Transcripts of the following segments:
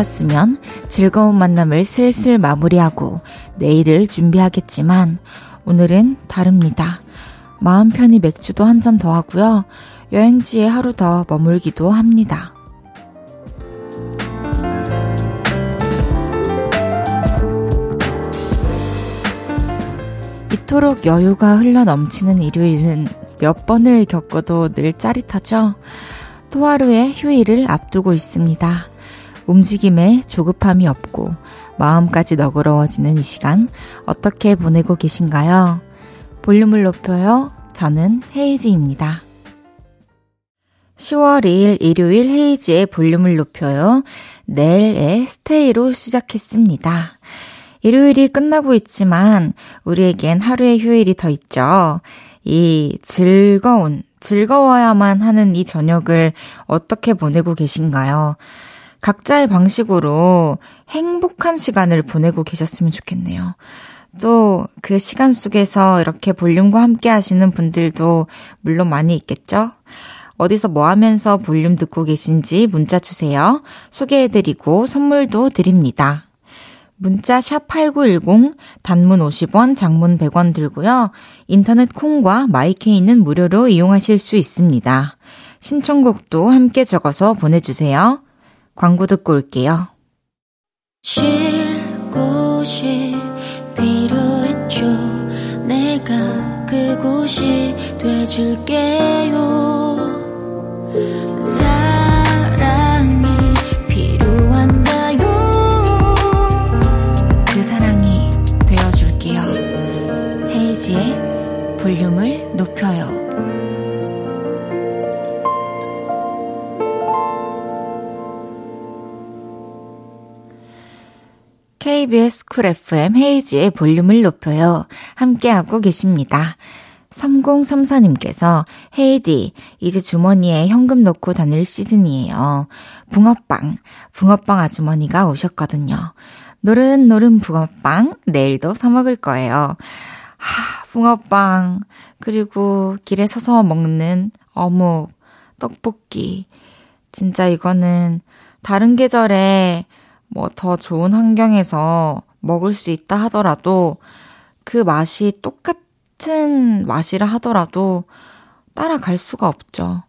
같았으면 즐거운 만남을 슬슬 마무리하고 내일을 준비하겠지만 오늘은 다릅니다. 마음 편히 맥주도 한 잔 더 하고요. 여행지에 하루 더 머물기도 합니다. 이토록 여유가 흘러 넘치는 일요일은 몇 번을 겪어도 늘 짜릿하죠? 또 하루의 휴일을 앞두고 있습니다. 움직임에 조급함이 없고 마음까지 너그러워지는 이 시간 어떻게 보내고 계신가요? 볼륨을 높여요. 저는 헤이지입니다. 10월 2일 일요일 헤이지의 볼륨을 높여요. 내일의 스테이로 시작했습니다. 일요일이 끝나고 있지만 우리에겐 하루의 휴일이 더 있죠. 이 즐거운, 즐거워야만 하는 이 저녁을 어떻게 보내고 계신가요? 각자의 방식으로 행복한 시간을 보내고 계셨으면 좋겠네요. 또 그 시간 속에서 이렇게 볼륨과 함께 하시는 분들도 물론 많이 있겠죠? 어디서 뭐 하면서 볼륨 듣고 계신지 문자 주세요. 소개해드리고 선물도 드립니다. 문자 샵 8910 단문 50원, 장문 100원 들고요. 인터넷 콩과 마이케이는 무료로 이용하실 수 있습니다. 신청곡도 함께 적어서 보내주세요. 광고 듣고 올게요. 쉴 곳이 필요했죠. 내가 그곳이 돼줄게요. 이은지의 볼륨을 높여요. KBS 쿨 FM 헤이지의 볼륨을 높여요. 함께하고 계십니다. 3034님께서 헤이디 이제 주머니에 현금 넣고 다닐 시즌이에요. 붕어빵, 붕어빵 아주머니가 오셨거든요. 노릇노릇 붕어빵 내일도 사 먹을 거예요. 하, 붕어빵, 그리고 길에 서서 먹는 어묵, 떡볶이. 진짜 이거는 다른 계절에 뭐 더 좋은 환경에서 먹을 수 있다 하더라도 그 맛이 똑같은 맛이라 하더라도 따라갈 수가 없죠.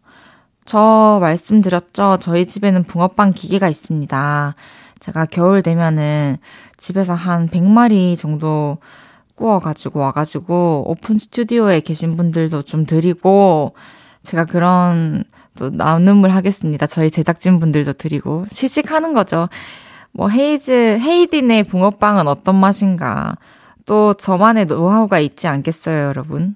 저 말씀드렸죠. 저희 집에는 붕어빵 기계가 있습니다. 제가 겨울 되면은 집에서 한 100마리 정도 구워가지고 와가지고 오픈 스튜디오에 계신 분들도 좀 드리고 제가 그런 또 나눔을 하겠습니다. 저희 제작진 분들도 드리고 시식하는 거죠. 뭐 헤이즈 헤이딘의 붕어빵은 어떤 맛인가? 또 저만의 노하우가 있지 않겠어요, 여러분?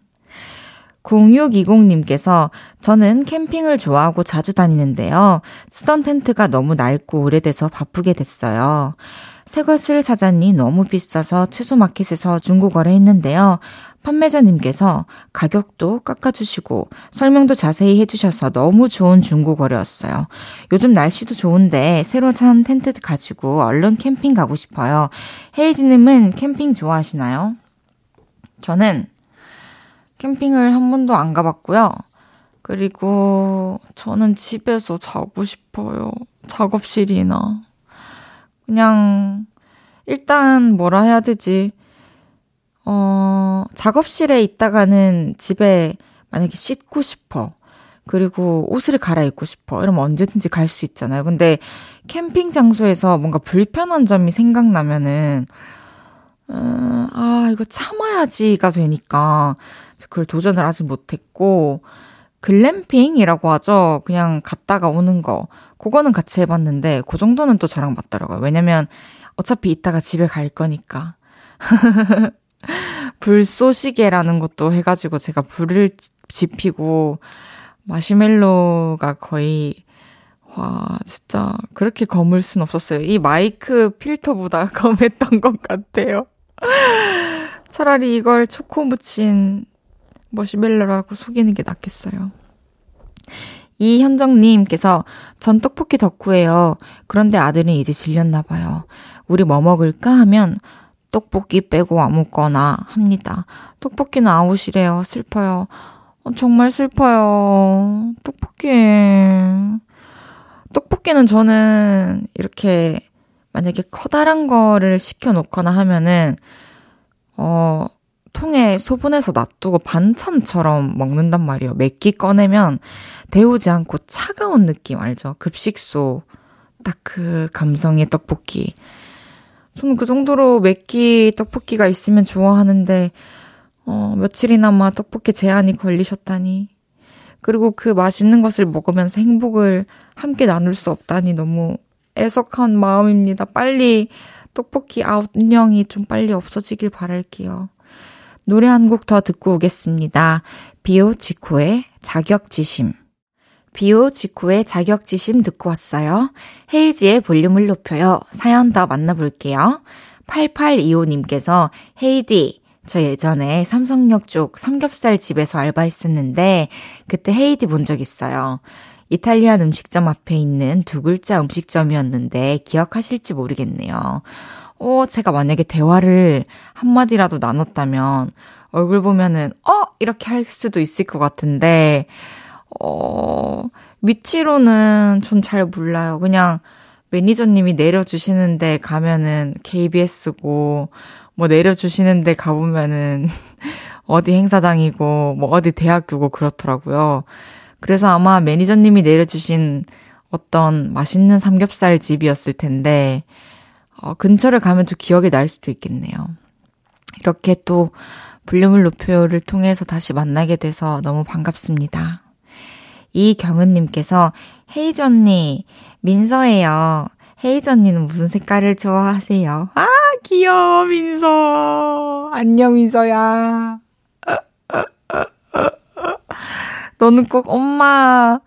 0620님께서 저는 캠핑을 좋아하고 자주 다니는데요. 쓰던 텐트가 너무 낡고 오래돼서 바쁘게 됐어요. 새 것을 사자니 너무 비싸서 채소마켓에서 중고 거래했는데요. 판매자님께서 가격도 깎아주시고 설명도 자세히 해주셔서 너무 좋은 중고 거래였어요. 요즘 날씨도 좋은데 새로 산 텐트 가지고 얼른 캠핑 가고 싶어요. 헤이즈님은 캠핑 좋아하시나요? 저는 캠핑을 한 번도 안 가봤고요. 그리고 저는 집에서 자고 싶어요. 작업실이나. 그냥, 일단 뭐라 해야 되지? 어, 작업실에 있다가는 집에 만약에 씻고 싶어. 그리고 옷을 갈아입고 싶어. 이러면 언제든지 갈 수 있잖아요. 근데 캠핑 장소에서 뭔가 불편한 점이 생각나면은, 음, 아, 이거 참아야지가 되니까 그걸 도전을 아직 못했고, 글램핑이라고 하죠. 그냥 갔다가 오는 거. 그거는 같이 해봤는데, 그 정도는 또 저랑 맞더라고요. 왜냐면, 어차피 이따가 집에 갈 거니까. 불쏘시개라는 것도 해가지고 제가 불을 지피고, 마시멜로가 거의, 와, 진짜, 그렇게 검을 순 없었어요. 이 마이크 필터보다 검했던 것 같아요. 차라리 이걸 초코 묻힌 머시멜로라고 속이는 게 낫겠어요. 이현정님께서 전 떡볶이 덕후예요. 그런데 아들은 이제 질렸나 봐요. 우리 뭐 먹을까 하면 떡볶이 빼고 아무거나 합니다. 떡볶이는 아웃이래요. 슬퍼요. 어, 정말 슬퍼요. 떡볶이. 떡볶이는 저는 이렇게 만약에 커다란 거를 시켜놓거나 하면은, 어, 통에 소분해서 놔두고 반찬처럼 먹는단 말이에요. 맵기 꺼내면 데우지 않고 차가운 느낌 알죠? 급식소. 딱 그 감성의 떡볶이. 저는 그 정도로 맵기 떡볶이가 있으면 좋아하는데, 어, 며칠이나마 떡볶이 제한이 걸리셨다니. 그리고 그 맛있는 것을 먹으면서 행복을 함께 나눌 수 없다니 너무 애석한 마음입니다. 빨리 떡볶이 아웃령이 좀 빨리 없어지길 바랄게요. 노래 한 곡 더 듣고 오겠습니다. 비오 지코의 자격지심. 비오 지코의 자격지심 듣고 왔어요. 헤이지의 볼륨을 높여요. 사연 더 만나볼게요. 8825님께서 헤이디, 저 예전에 삼성역 쪽 삼겹살 집에서 알바했었는데 그때 헤이디 본 적 있어요. 이탈리안 음식점 앞에 있는 두 글자 음식점이었는데 기억하실지 모르겠네요. 어, 제가 만약에 대화를 한마디라도 나눴다면 얼굴 보면은 어 이렇게 할 수도 있을 것 같은데 어 위치로는 전 잘 몰라요. 그냥 매니저님이 내려주시는데 가면은 KBS고 뭐 내려주시는데 가보면은 어디 행사장이고 뭐 어디 대학교고 그렇더라고요. 그래서 아마 매니저님이 내려주신 어떤 맛있는 삼겹살 집이었을 텐데 어, 근처를 가면 또 기억이 날 수도 있겠네요. 이렇게 또 볼륨을 높여를 통해서 다시 만나게 돼서 너무 반갑습니다. 이경은님께서 헤이즈 언니, 민서예요. 헤이즈 언니는 무슨 색깔을 좋아하세요? 아, 귀여워, 민서. 안녕, 민서야. 너는 꼭 엄마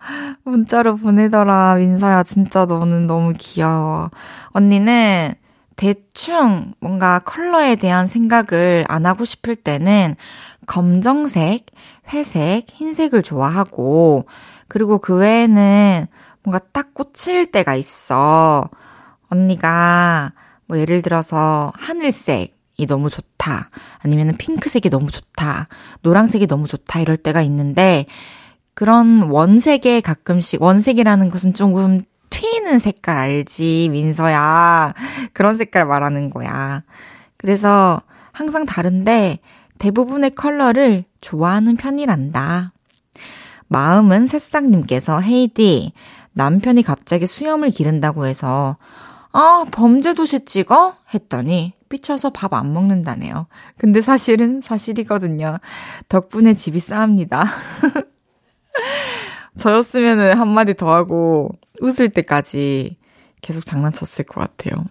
문자로 보내더라, 민서야. 진짜 너는 너무 귀여워. 언니는 대충 뭔가 컬러에 대한 생각을 안 하고 싶을 때는 검정색, 회색, 흰색을 좋아하고, 그리고 그 외에는 뭔가 딱 꽂힐 때가 있어. 언니가 뭐 예를 들어서 하늘색이 너무 좋다. 아니면 핑크색이 너무 좋다. 노랑색이 너무 좋다. 이럴 때가 있는데, 그런 원색에 가끔씩, 원색이라는 것은 조금 튀는 색깔 알지, 민서야. 그런 색깔 말하는 거야. 그래서 항상 다른데 대부분의 컬러를 좋아하는 편이란다. 마음은 새싹님께서 헤이디, 남편이 갑자기 수염을 기른다고 해서, 아, 범죄도시 찍어? 했더니, 삐쳐서 밥 안 먹는다네요. 근데 사실은 사실이거든요. 덕분에 집이 싸합니다. 저였으면은 한마디 더 하고 웃을 때까지 계속 장난쳤을 것 같아요.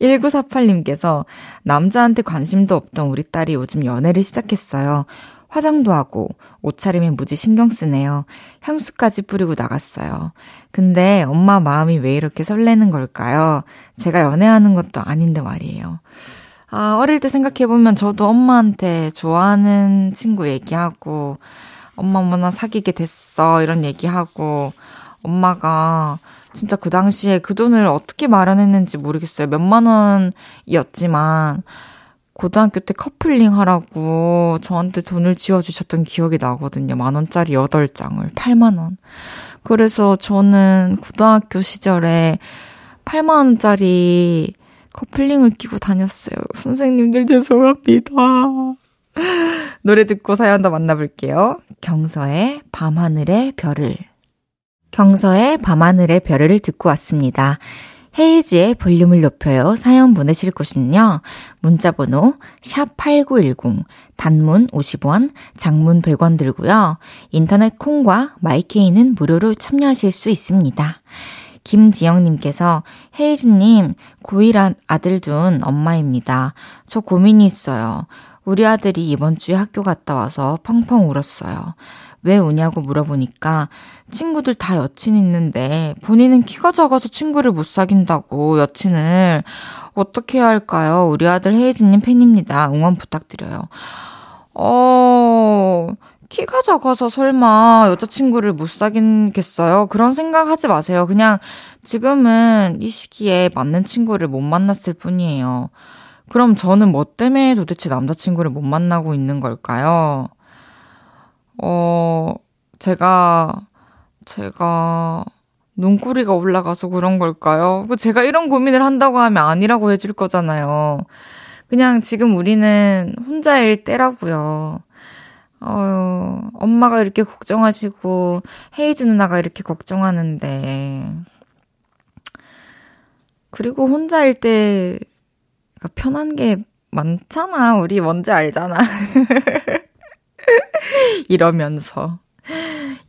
1948님께서 남자한테 관심도 없던 우리 딸이 요즘 연애를 시작했어요. 화장도 하고 옷차림에 무지 신경 쓰네요. 향수까지 뿌리고 나갔어요. 근데 엄마 마음이 왜 이렇게 설레는 걸까요? 제가 연애하는 것도 아닌데 말이에요. 아, 어릴 때 생각해보면 저도 엄마한테 좋아하는 친구 얘기하고 엄마 엄마 나 사귀게 됐어 이런 얘기하고 엄마가 진짜 그 당시에 그 돈을 어떻게 마련했는지 모르겠어요. 몇만 원이었지만 고등학교 때 커플링 하라고 저한테 돈을 지어주셨던 기억이 나거든요. 만 원짜리 8장을 8만 원. 그래서 저는 고등학교 시절에 8만 원짜리 커플링을 끼고 다녔어요. 선생님들 죄송합니다. 노래 듣고 사연 더 만나볼게요. 경서의 밤하늘의 별을. 경서의 밤하늘의 별을 듣고 왔습니다. 헤이지의 볼륨을 높여요. 사연 보내실 곳은요. 문자번호 샵8910 단문 50원, 장문 100원 들고요. 인터넷 콩과 마이케이는 무료로 참여하실 수 있습니다. 김지영님께서 헤이즈님 고1 아들 둔 엄마입니다. 저 고민이 있어요. 우리 아들이 이번 주에 학교 갔다 와서 펑펑 울었어요. 왜 우냐고 물어보니까 친구들 다 여친 있는데 본인은 키가 작아서 친구를 못 사귄다고 여친을 어떻게 해야 할까요? 우리 아들 헤이즈님 팬입니다. 응원 부탁드려요. 어, 키가 작아서 설마 여자친구를 못 사귀겠어요? 그런 생각 하지 마세요. 그냥 지금은 이 시기에 맞는 친구를 못 만났을 뿐이에요. 그럼 저는 뭐 때문에 도대체 남자친구를 못 만나고 있는 걸까요? 어, 제가, 제가 눈꼬리가 올라가서 그런 걸까요? 그 제가 이런 고민을 한다고 하면 아니라고 해줄 거잖아요. 그냥 지금 우리는 혼자일 때라고요. 어, 엄마가 이렇게 걱정하시고 헤이즈 누나가 이렇게 걱정하는데 그리고 혼자일 때 편한 게 많잖아. 우리 뭔지 알잖아. 이러면서.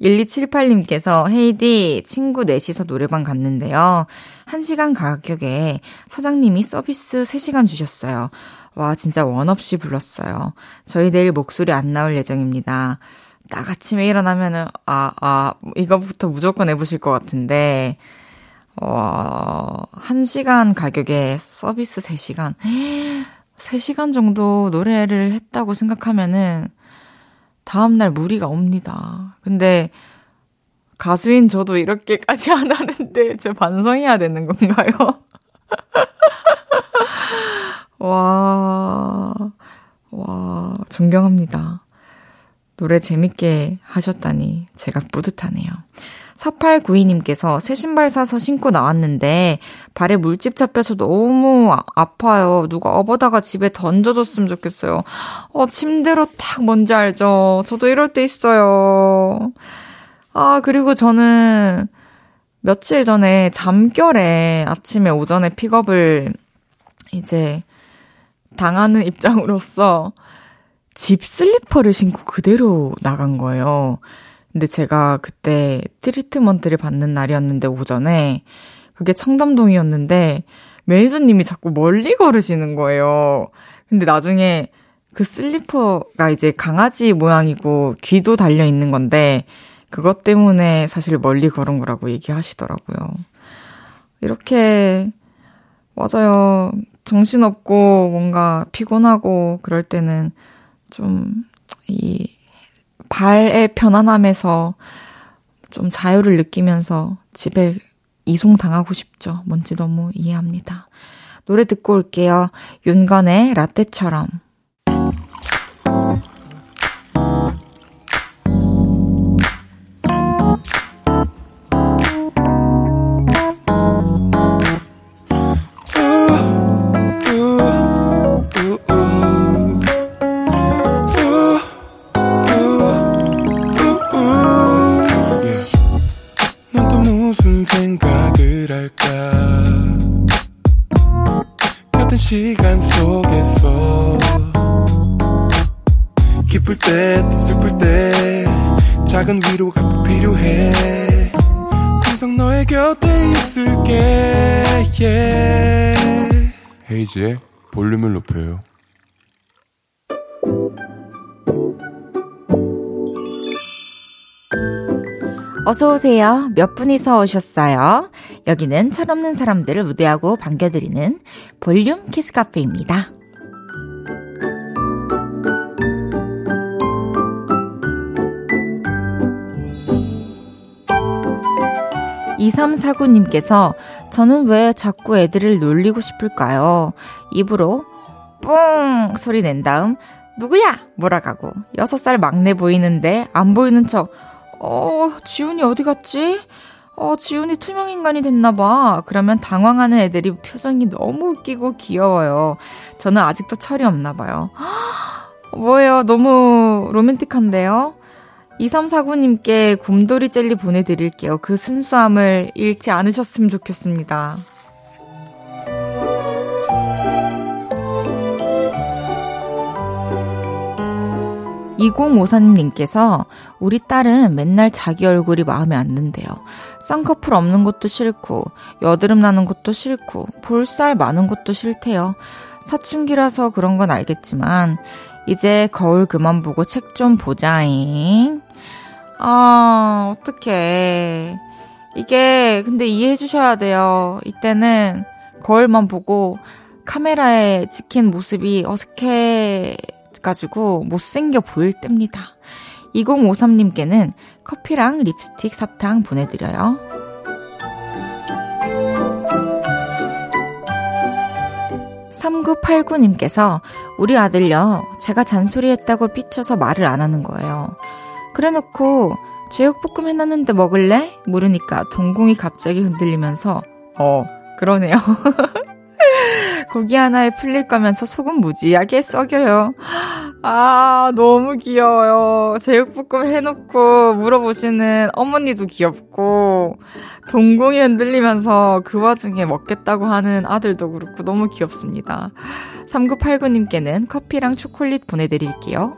1278님께서 헤이디 친구 넷이서 노래방 갔는데요. 1시간 가격에 사장님이 서비스 3시간 주셨어요. 와, 진짜 원 없이 불렀어요. 저희 내일 목소리 안 나올 예정입니다. 딱 아침에 일어나면은, 아, 아, 이거부터 무조건 해보실 것 같은데, 어, 1시간 가격에 서비스 3시간. 3시간 정도 노래를 했다고 생각하면은, 다음날 무리가 옵니다. 근데 가수인 저도 이렇게까지 안 하는데 저 반성해야 되는 건가요? 와, 와, 존경합니다. 노래 재밌게 하셨다니 제가 뿌듯하네요. 4892님께서 새 신발 사서 신고 나왔는데 발에 물집 잡혀서 너무 아, 아파요. 누가 업어다가 집에 던져줬으면 좋겠어요. 어, 침대로 딱 뭔지 알죠? 저도 이럴 때 있어요. 아, 그리고 저는 며칠 전에 잠결에 아침에 오전에 픽업을 이제 당하는 입장으로서 집 슬리퍼를 신고 그대로 나간 거예요. 근데 제가 그때 트리트먼트를 받는 날이었는데 오전에 그게 청담동이었는데 매니저님이 자꾸 멀리 걸으시는 거예요. 근데 나중에 그 슬리퍼가 이제 강아지 모양이고 귀도 달려 있는 건데 그것 때문에 사실 멀리 걸은 거라고 얘기하시더라고요. 이렇게 맞아요. 정신없고 뭔가 피곤하고 그럴 때는 좀 이 발의 편안함에서 좀 자유를 느끼면서 집에 이송당하고 싶죠. 뭔지 너무 이해합니다. 노래 듣고 올게요. 윤건의 라떼처럼. 어서오세요. 몇 분이서 오셨어요? 여기는 철없는 사람들을 우대하고 반겨드리는 볼륨 키스 카페입니다. 2349님께서 저는 왜 자꾸 애들을 놀리고 싶을까요? 입으로 뿡 소리 낸 다음 누구야? 몰아가고 6살 막내 보이는데 안 보이는 척 어, 지훈이 어디 갔지? 어, 지훈이 투명 인간이 됐나봐. 그러면 당황하는 애들이 표정이 너무 웃기고 귀여워요. 저는 아직도 철이 없나봐요. 뭐예요? 너무 로맨틱한데요? 2349님께 곰돌이 젤리 보내드릴게요. 그 순수함을 잃지 않으셨으면 좋겠습니다. 2054님께서 우리 딸은 맨날 자기 얼굴이 마음에 안 든대요. 쌍꺼풀 없는 것도 싫고, 여드름 나는 것도 싫고, 볼살 많은 것도 싫대요. 사춘기라서 그런 건 알겠지만, 이제 거울 그만 보고 책 좀 보자잉. 아, 어떡해. 이게, 근데 이해해 주셔야 돼요. 이때는 거울만 보고 카메라에 찍힌 모습이 어색해 가지고 못생겨 보일 때입니다. 2053님께는 커피랑 립스틱 사탕 보내드려요. 3989님께서 우리 아들요, 제가 잔소리했다고 삐쳐서 말을 안 하는 거예요. 그래 놓고 제육볶음 해놨는데 먹을래? 물으니까 동공이 갑자기 흔들리면서, 어, 그러네요. 고기 하나에 풀릴 거면서 속은 무지하게 썩여요. 아, 너무 귀여워요. 제육볶음 해놓고 물어보시는 어머니도 귀엽고, 동공이 흔들리면서 그 와중에 먹겠다고 하는 아들도 그렇고 너무 귀엽습니다. 3989님께는 커피랑 초콜릿 보내드릴게요.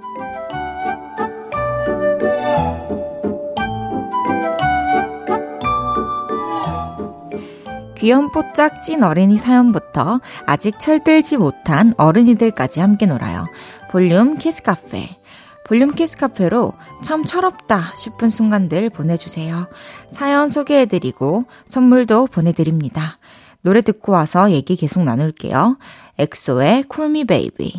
귀염뽀짝 찐 어린이 사연부터 아직 철들지 못한 어른이들까지 함께 놀아요. 볼륨 키즈 카페. 볼륨 키즈 카페로 참 철없다 싶은 순간들 보내주세요. 사연 소개해드리고 선물도 보내드립니다. 노래 듣고 와서 얘기 계속 나눌게요. 엑소의 Call Me Baby.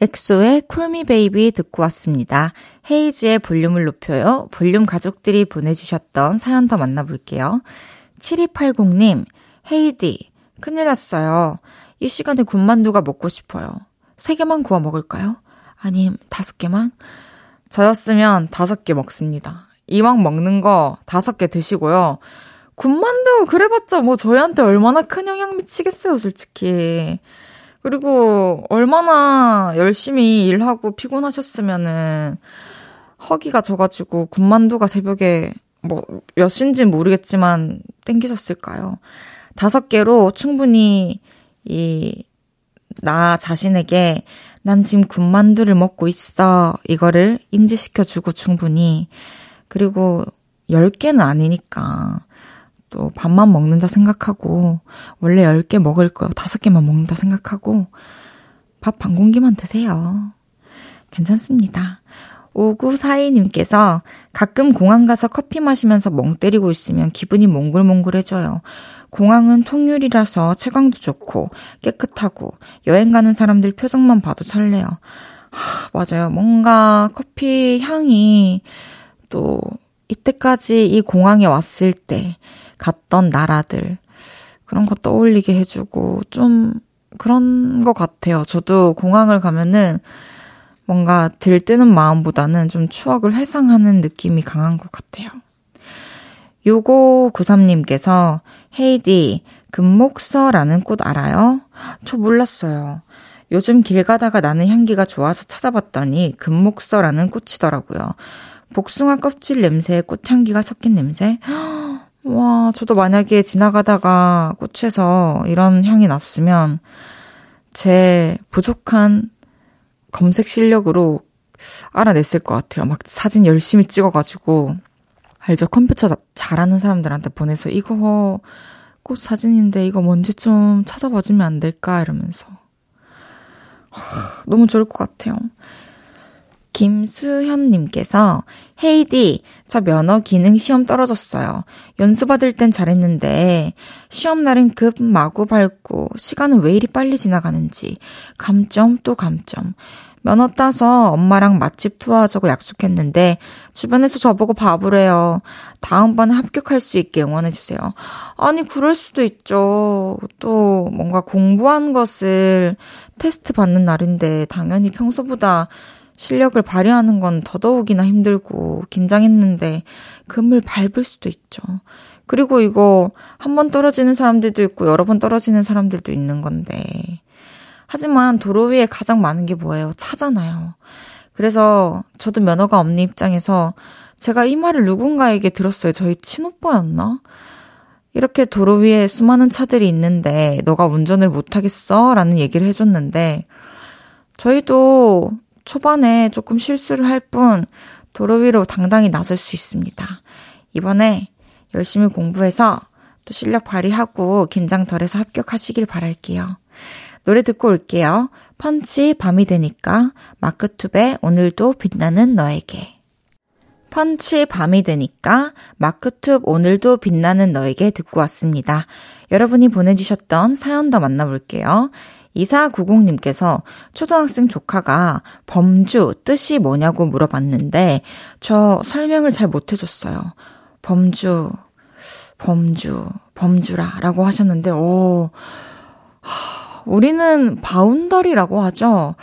엑소의 Call Me Baby 듣고 왔습니다. 헤이즈의 볼륨을 높여요. 볼륨 가족들이 보내주셨던 사연 더 만나볼게요. 7280님, 헤이디, 큰일 났어요. 이 시간에 군만두가 먹고 싶어요. 3개만 구워 먹을까요? 아님, 5개만? 저였으면 5개 먹습니다. 이왕 먹는 거 5개 드시고요. 군만두 그래봤자 뭐 저희한테 얼마나 큰 영향 미치겠어요, 솔직히. 그리고 얼마나 열심히 일하고 피곤하셨으면은 허기가 져가지고 군만두가 새벽에 뭐 몇인지는 모르겠지만 땡기셨을까요? 다섯 개로 충분히 이 나 자신에게 난 지금 군만두를 먹고 있어 이거를 인지시켜주고 충분히 그리고 10개는 아니니까 또 밥만 먹는다 생각하고 원래 10개 먹을 거요 5개만 먹는다 생각하고 밥 반 공기만 드세요. 괜찮습니다. 5942님께서 가끔 공항 가서 커피 마시면서 멍 때리고 있으면 기분이 몽글몽글해져요. 공항은 통유리라서 채광도 좋고 깨끗하고 여행 가는 사람들 표정만 봐도 설레요. 하, 맞아요. 뭔가 커피 향이 또 이때까지 이 공항에 왔을 때 갔던 나라들 그런 거 떠올리게 해주고 좀 그런 것 같아요. 저도 공항을 가면은 뭔가 들뜨는 마음보다는 좀 추억을 회상하는 느낌이 강한 것 같아요. 6593님께서 헤이디, 금목서라는 꽃 알아요? 저 몰랐어요. 요즘 길 가다가 나는 향기가 좋아서 찾아봤더니 금목서라는 꽃이더라고요. 복숭아 껍질 냄새에 꽃향기가 섞인 냄새? 와, 저도 만약에 지나가다가 꽃에서 이런 향이 났으면 제 부족한 검색 실력으로 알아냈을 것 같아요. 막 사진 열심히 찍어가지고, 알죠? 컴퓨터 잘하는 사람들한테 보내서 이거 꽃 사진인데 이거 뭔지 좀 찾아봐 주면 안 될까? 이러면서. 하, 너무 좋을 것 같아요. 김수현님께서 헤이디 저 면허 기능 시험 떨어졌어요. 연수 받을 땐 잘했는데 시험 날은 급 마구 밟고 시간은 왜 이리 빨리 지나가는지 감점 또 감점. 면허 따서 엄마랑 맛집 투어하자고 약속했는데 주변에서 저보고 바보래요. 다음번에 합격할 수 있게 응원해주세요. 아니 그럴 수도 있죠. 또 뭔가 공부한 것을 테스트 받는 날인데 당연히 평소보다 실력을 발휘하는 건 더더욱이나 힘들고 긴장했는데 금을 밟을 수도 있죠. 그리고 이거 한 번 떨어지는 사람들도 있고 여러 번 떨어지는 사람들도 있는 건데 하지만 도로 위에 가장 많은 게 뭐예요? 차잖아요. 그래서 저도 면허가 없는 입장에서 제가 이 말을 누군가에게 들었어요. 저희 친오빠였나? 이렇게 도로 위에 수많은 차들이 있는데 너가 운전을 못하겠어? 라는 얘기를 해줬는데 저희도 초반에 조금 실수를 할 뿐 도로 위로 당당히 나설 수 있습니다. 이번에 열심히 공부해서 또 실력 발휘하고 긴장 덜해서 합격하시길 바랄게요. 노래 듣고 올게요. 펀치 밤이 되니까 마크투베 오늘도 빛나는 너에게 펀치 밤이 되니까 마크투 오늘도 빛나는 너에게 듣고 왔습니다. 여러분이 보내주셨던 사연 더 만나볼게요. 2490님께서 초등학생 조카가 범주 뜻이 뭐냐고 물어봤는데 저 설명을 잘 못해줬어요. 범주, 범주, 범주라 라고 하셨는데, 오, 하, 우리는 바운더리라고 하죠.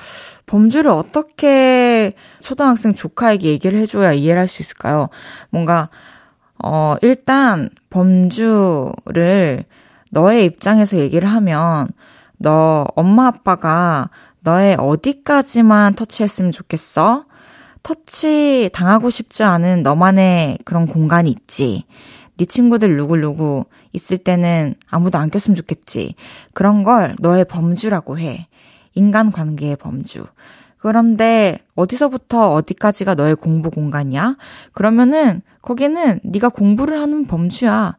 범주를 어떻게 초등학생 조카에게 얘기를 해줘야 이해를 할 수 있을까요? 뭔가, 어, 일단 범주를 너의 입장에서 얘기를 하면 너 엄마 아빠가 너의 어디까지만 터치했으면 좋겠어? 터치 당하고 싶지 않은 너만의 그런 공간이 있지. 네 친구들 누구누구 있을 때는 아무도 안 꼈으면 좋겠지. 그런 걸 너의 범주라고 해. 인간 관계의 범주. 그런데 어디서부터 어디까지가 너의 공부 공간이야? 그러면은 거기는 네가 공부를 하는 범주야.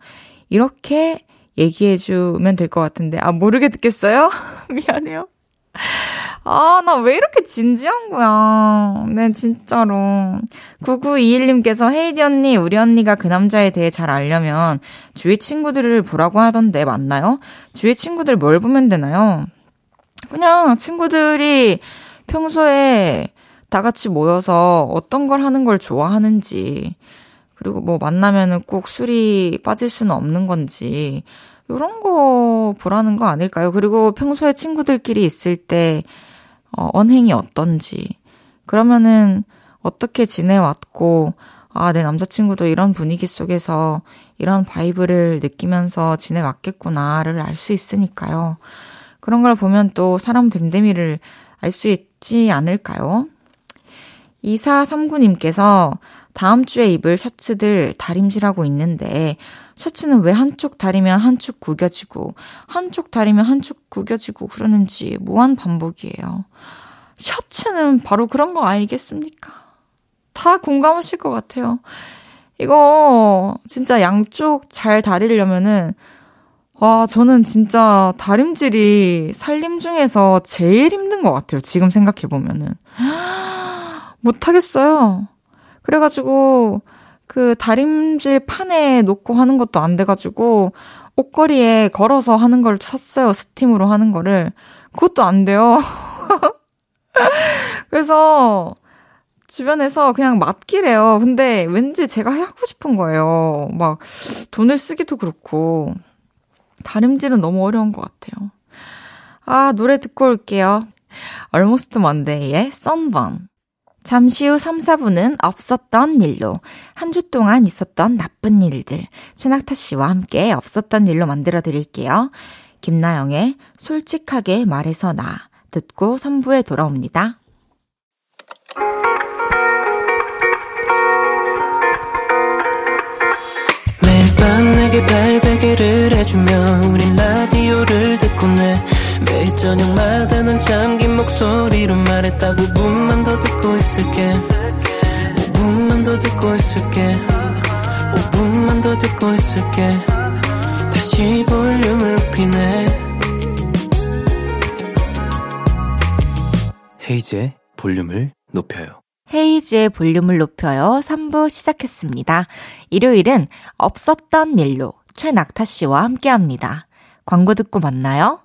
이렇게 얘기해 주면 될 것 같은데. 아, 모르게 듣겠어요? 미안해요. 아, 나 왜 이렇게 진지한 거야. 네, 진짜로. 9921님께서 헤이디 언니, 우리 언니가 그 남자에 대해 잘 알려면 주위 친구들을 보라고 하던데 맞나요? 주위 친구들 뭘 보면 되나요? 그냥 친구들이 평소에 다 같이 모여서 어떤 걸 하는 걸 좋아하는지, 그리고 뭐 만나면은 꼭 술이 빠질 수는 없는 건지, 요런 거 보라는 거 아닐까요? 그리고 평소에 친구들끼리 있을 때, 어, 언행이 어떤지. 그러면은 어떻게 지내왔고, 아, 내 남자친구도 이런 분위기 속에서 이런 바이브를 느끼면서 지내왔겠구나를 알 수 있으니까요. 그런 걸 보면 또 사람 됨됨이를 알 수 있지 않을까요? 2439님께서 다음 주에 입을 셔츠들 다림질하고 있는데 셔츠는 왜 한쪽 다리면 한쪽 구겨지고 한쪽 다리면 한쪽 구겨지고 그러는지 무한 반복이에요. 셔츠는 바로 그런 거 아니겠습니까? 다 공감하실 것 같아요. 이거 진짜 양쪽 잘 다리려면은 와, 저는 진짜 다림질이 살림 중에서 제일 힘든 것 같아요. 지금 생각해보면은. 못하겠어요. 그래가지고, 그 다림질 판에 놓고 하는 것도 안 돼가지고, 옷걸이에 걸어서 하는 걸 샀어요. 스팀으로 하는 거를. 그것도 안 돼요. 그래서, 주변에서 그냥 맡기래요. 근데 왠지 제가 하고 싶은 거예요. 막, 돈을 쓰기도 그렇고. 다림질은 너무 어려운 것 같아요. 아, 노래 듣고 올게요. Almost Monday의 Sunburn. 잠시 후 3, 4분은 없었던 일로, 한 주 동안 있었던 나쁜 일들, 최낙타 씨와 함께 없었던 일로 만들어 드릴게요. 김나영의 솔직하게 말해서 나, 듣고 3부에 돌아옵니다. 매일 밤 내게 발베개를 해주며 우린 라디오를 듣고 내 매일 저녁마다 넌 잠긴 목소리로 말했다 5분만 더 듣고 있을게 5분만 더 듣고 있을게 5분만 더 듣고 있을게 다시 볼륨을 높이네 헤이즈의 볼륨을 높여요 헤이즈의 볼륨을 높여요 3부 시작했습니다. 일요일은 없었던 일로 최낙타 씨와 함께 합니다. 광고 듣고 만나요.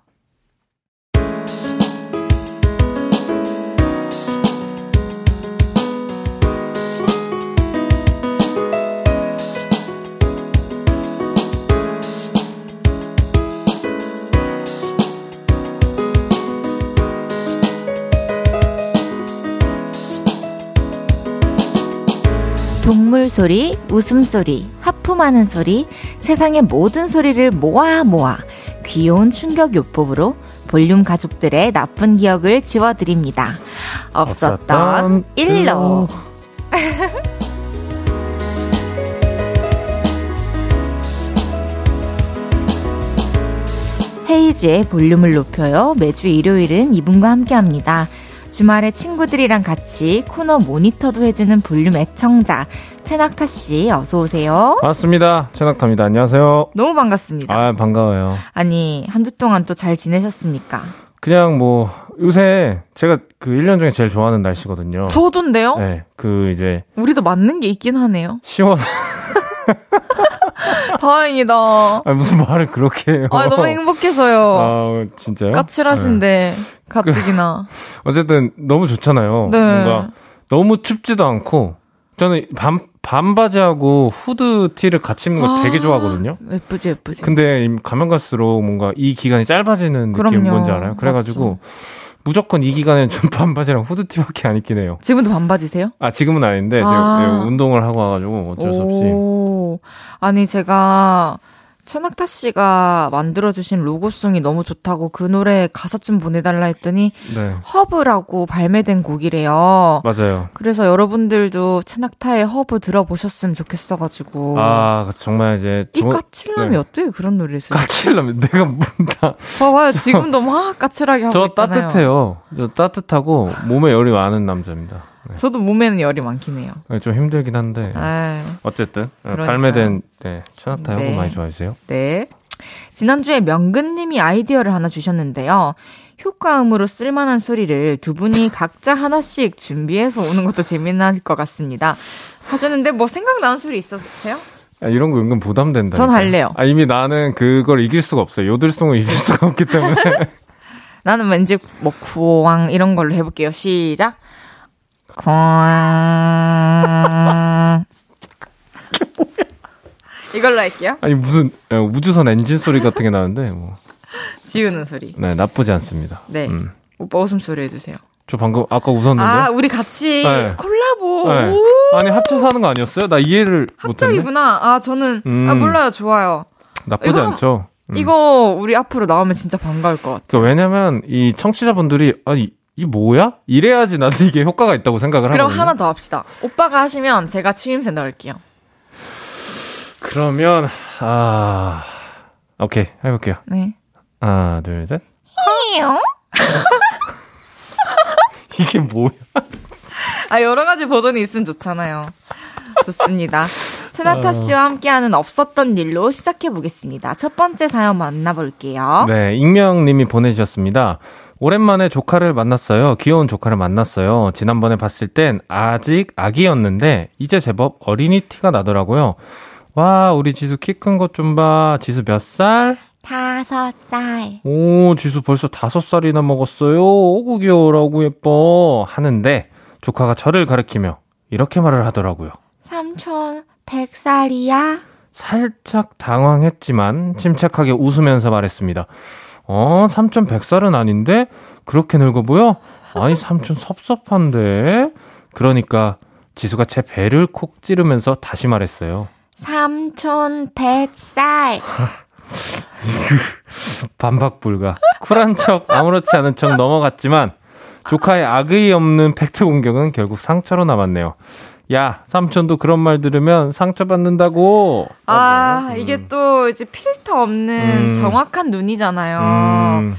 동물 소리, 웃음 소리, 하품하는 소리, 세상의 모든 소리를 모아 모아 귀여운 충격 요법으로 볼륨 가족들의 나쁜 기억을 지워드립니다. 없었던 일로. 헤이즈의 볼륨을 높여요. 매주 일요일은 이분과 함께 합니다. 주말에 친구들이랑 같이 코너 모니터도 해주는 볼륨 애청자 최낙타 씨 어서 오세요. 반갑습니다. 최낙타입니다. 안녕하세요. 너무 반갑습니다. 아 반가워요. 아니 한 주 동안 또 잘 지내셨습니까? 그냥 뭐 요새 제가 그 1년 중에 제일 좋아하는 날씨거든요. 저도인데요? 네. 그 이제 우리도 맞는 게 있긴 하네요. 시원 다행이다. 아 무슨 말을 그렇게 해요. 아 너무 행복해서요. 아 진짜요? 까칠하신데 네. 가뜩이나. 어쨌든 너무 좋잖아요. 네. 뭔가 너무 춥지도 않고 저는 반, 반바지하고 후드 티를 같이 입는 거 아, 되게 좋아하거든요. 예쁘지, 예쁘지. 근데 가면 갈수록 뭔가 이 기간이 짧아지는 느낌 그럼요. 뭔지 알아요? 그래가지고 무조건 이 기간엔 좀 반바지랑 후드티밖에 안 입긴 해요. 지금도 반바지세요? 아 지금은 아닌데 제가 아. 네, 운동을 하고 와가지고 어쩔 수 없이 오, 아니 제가 최낙타 씨가 만들어주신 로고송이 너무 좋다고 그 노래 가사 좀 보내달라 했더니 네 허브라고 발매된 곡이래요. 맞아요. 그래서 여러분들도 최낙타의 허브 들어보셨으면 좋겠어가지고. 아 정말 이제 이 조- 까칠남이 네. 어떻게 그런 노래를 쓰지? 까칠라면 내가 뭔다 봐봐요, 지금도 막 까칠하게 하고 저 있잖아요. 따뜻해요. 저 따뜻하고 몸에 열이 많은 남자입니다. 네. 저도 몸에는 열이 많긴 해요. 좀 힘들긴 한데 아, 어쨌든 어, 그러니까요. 발매된 네, 최나타 네. 형 많이 좋아해주세요. 네. 지난주에 명근님이 아이디어를 하나 주셨는데요. 효과음으로 쓸만한 소리를 두 분이 각자 하나씩 준비해서 오는 것도 재미날 것 같습니다. 하셨는데 뭐 생각나는 소리 있으세요? 아, 이런 거 은근 부담된다. 전 할래요. 아, 이미 나는 그걸 이길 수가 없어요. 요들송을 이길 수가 없기 때문에. 나는 왠지 뭐 구왕 이런 걸로 해볼게요. 시작. 이걸로 할게요. 아니 무슨 어, 우주선 엔진 소리 같은 게 나는데 뭐. 지우는 소리. 네, 나쁘지 않습니다. 네. 음. 오빠 웃음소리 해주세요. 저 방금 아까 웃었는데. 아, 우리 같이 네. 콜라보. 네. 오, 아니 합쳐서 하는 거 아니었어요? 나 이해를 못했네. 합작이구나. 아, 저는, 아, 음. 몰라요. 좋아요. 나쁘지 이거- 않죠. 음. 이거 우리 앞으로 나오면 진짜 반가울 것 같아. 그 왜냐면 이 청취자분들이 아니 이 뭐야? 이래야지 나도 이게 효과가 있다고 생각을 그럼 하거든요. 하나 더 합시다. 오빠가 하시면 제가 추임새 넣을게요. 그러면 아 오케이 해볼게요. 네. 하나 둘 셋. 어? 이게 뭐야? 아, 여러 가지 버전이 있으면 좋잖아요. 좋습니다. 최나타 씨와 함께하는 없었던 일로 시작해 보겠습니다. 첫 번째 사연 만나볼게요. 네, 익명님이 보내주셨습니다. 오랜만에 조카를 만났어요. 귀여운 조카를 만났어요. 지난번에 봤을 땐 아직 아기였는데 이제 제법 어린이 티가 나더라고요. 와, 우리 지수 키 큰 것 좀 봐. 지수 몇 살? 다섯 살. 오, 지수 벌써 다섯 살이나 먹었어요. 오구 귀여워라고 예뻐. 하는데 조카가 저를 가리키며 이렇게 말을 하더라고요. 삼촌, 백 살이야? 살짝 당황했지만 침착하게 웃으면서 말했습니다. 어, 삼촌 백살은 아닌데? 그렇게 늙어 보여? 아니, 삼촌 섭섭한데? 그러니까 지수가 제 배를 콕 찌르면서 다시 말했어요. 삼촌, 백 살. 반박 불가. 쿨한 척, 아무렇지 않은 척 넘어갔지만 조카의 악의 없는 팩트 공격은 결국 상처로 남았네요. 야, 삼촌도 그런 말 들으면 상처받는다고. 아, 음. 이게 또 이제 필터 없는 음. 정확한 눈이잖아요. 음.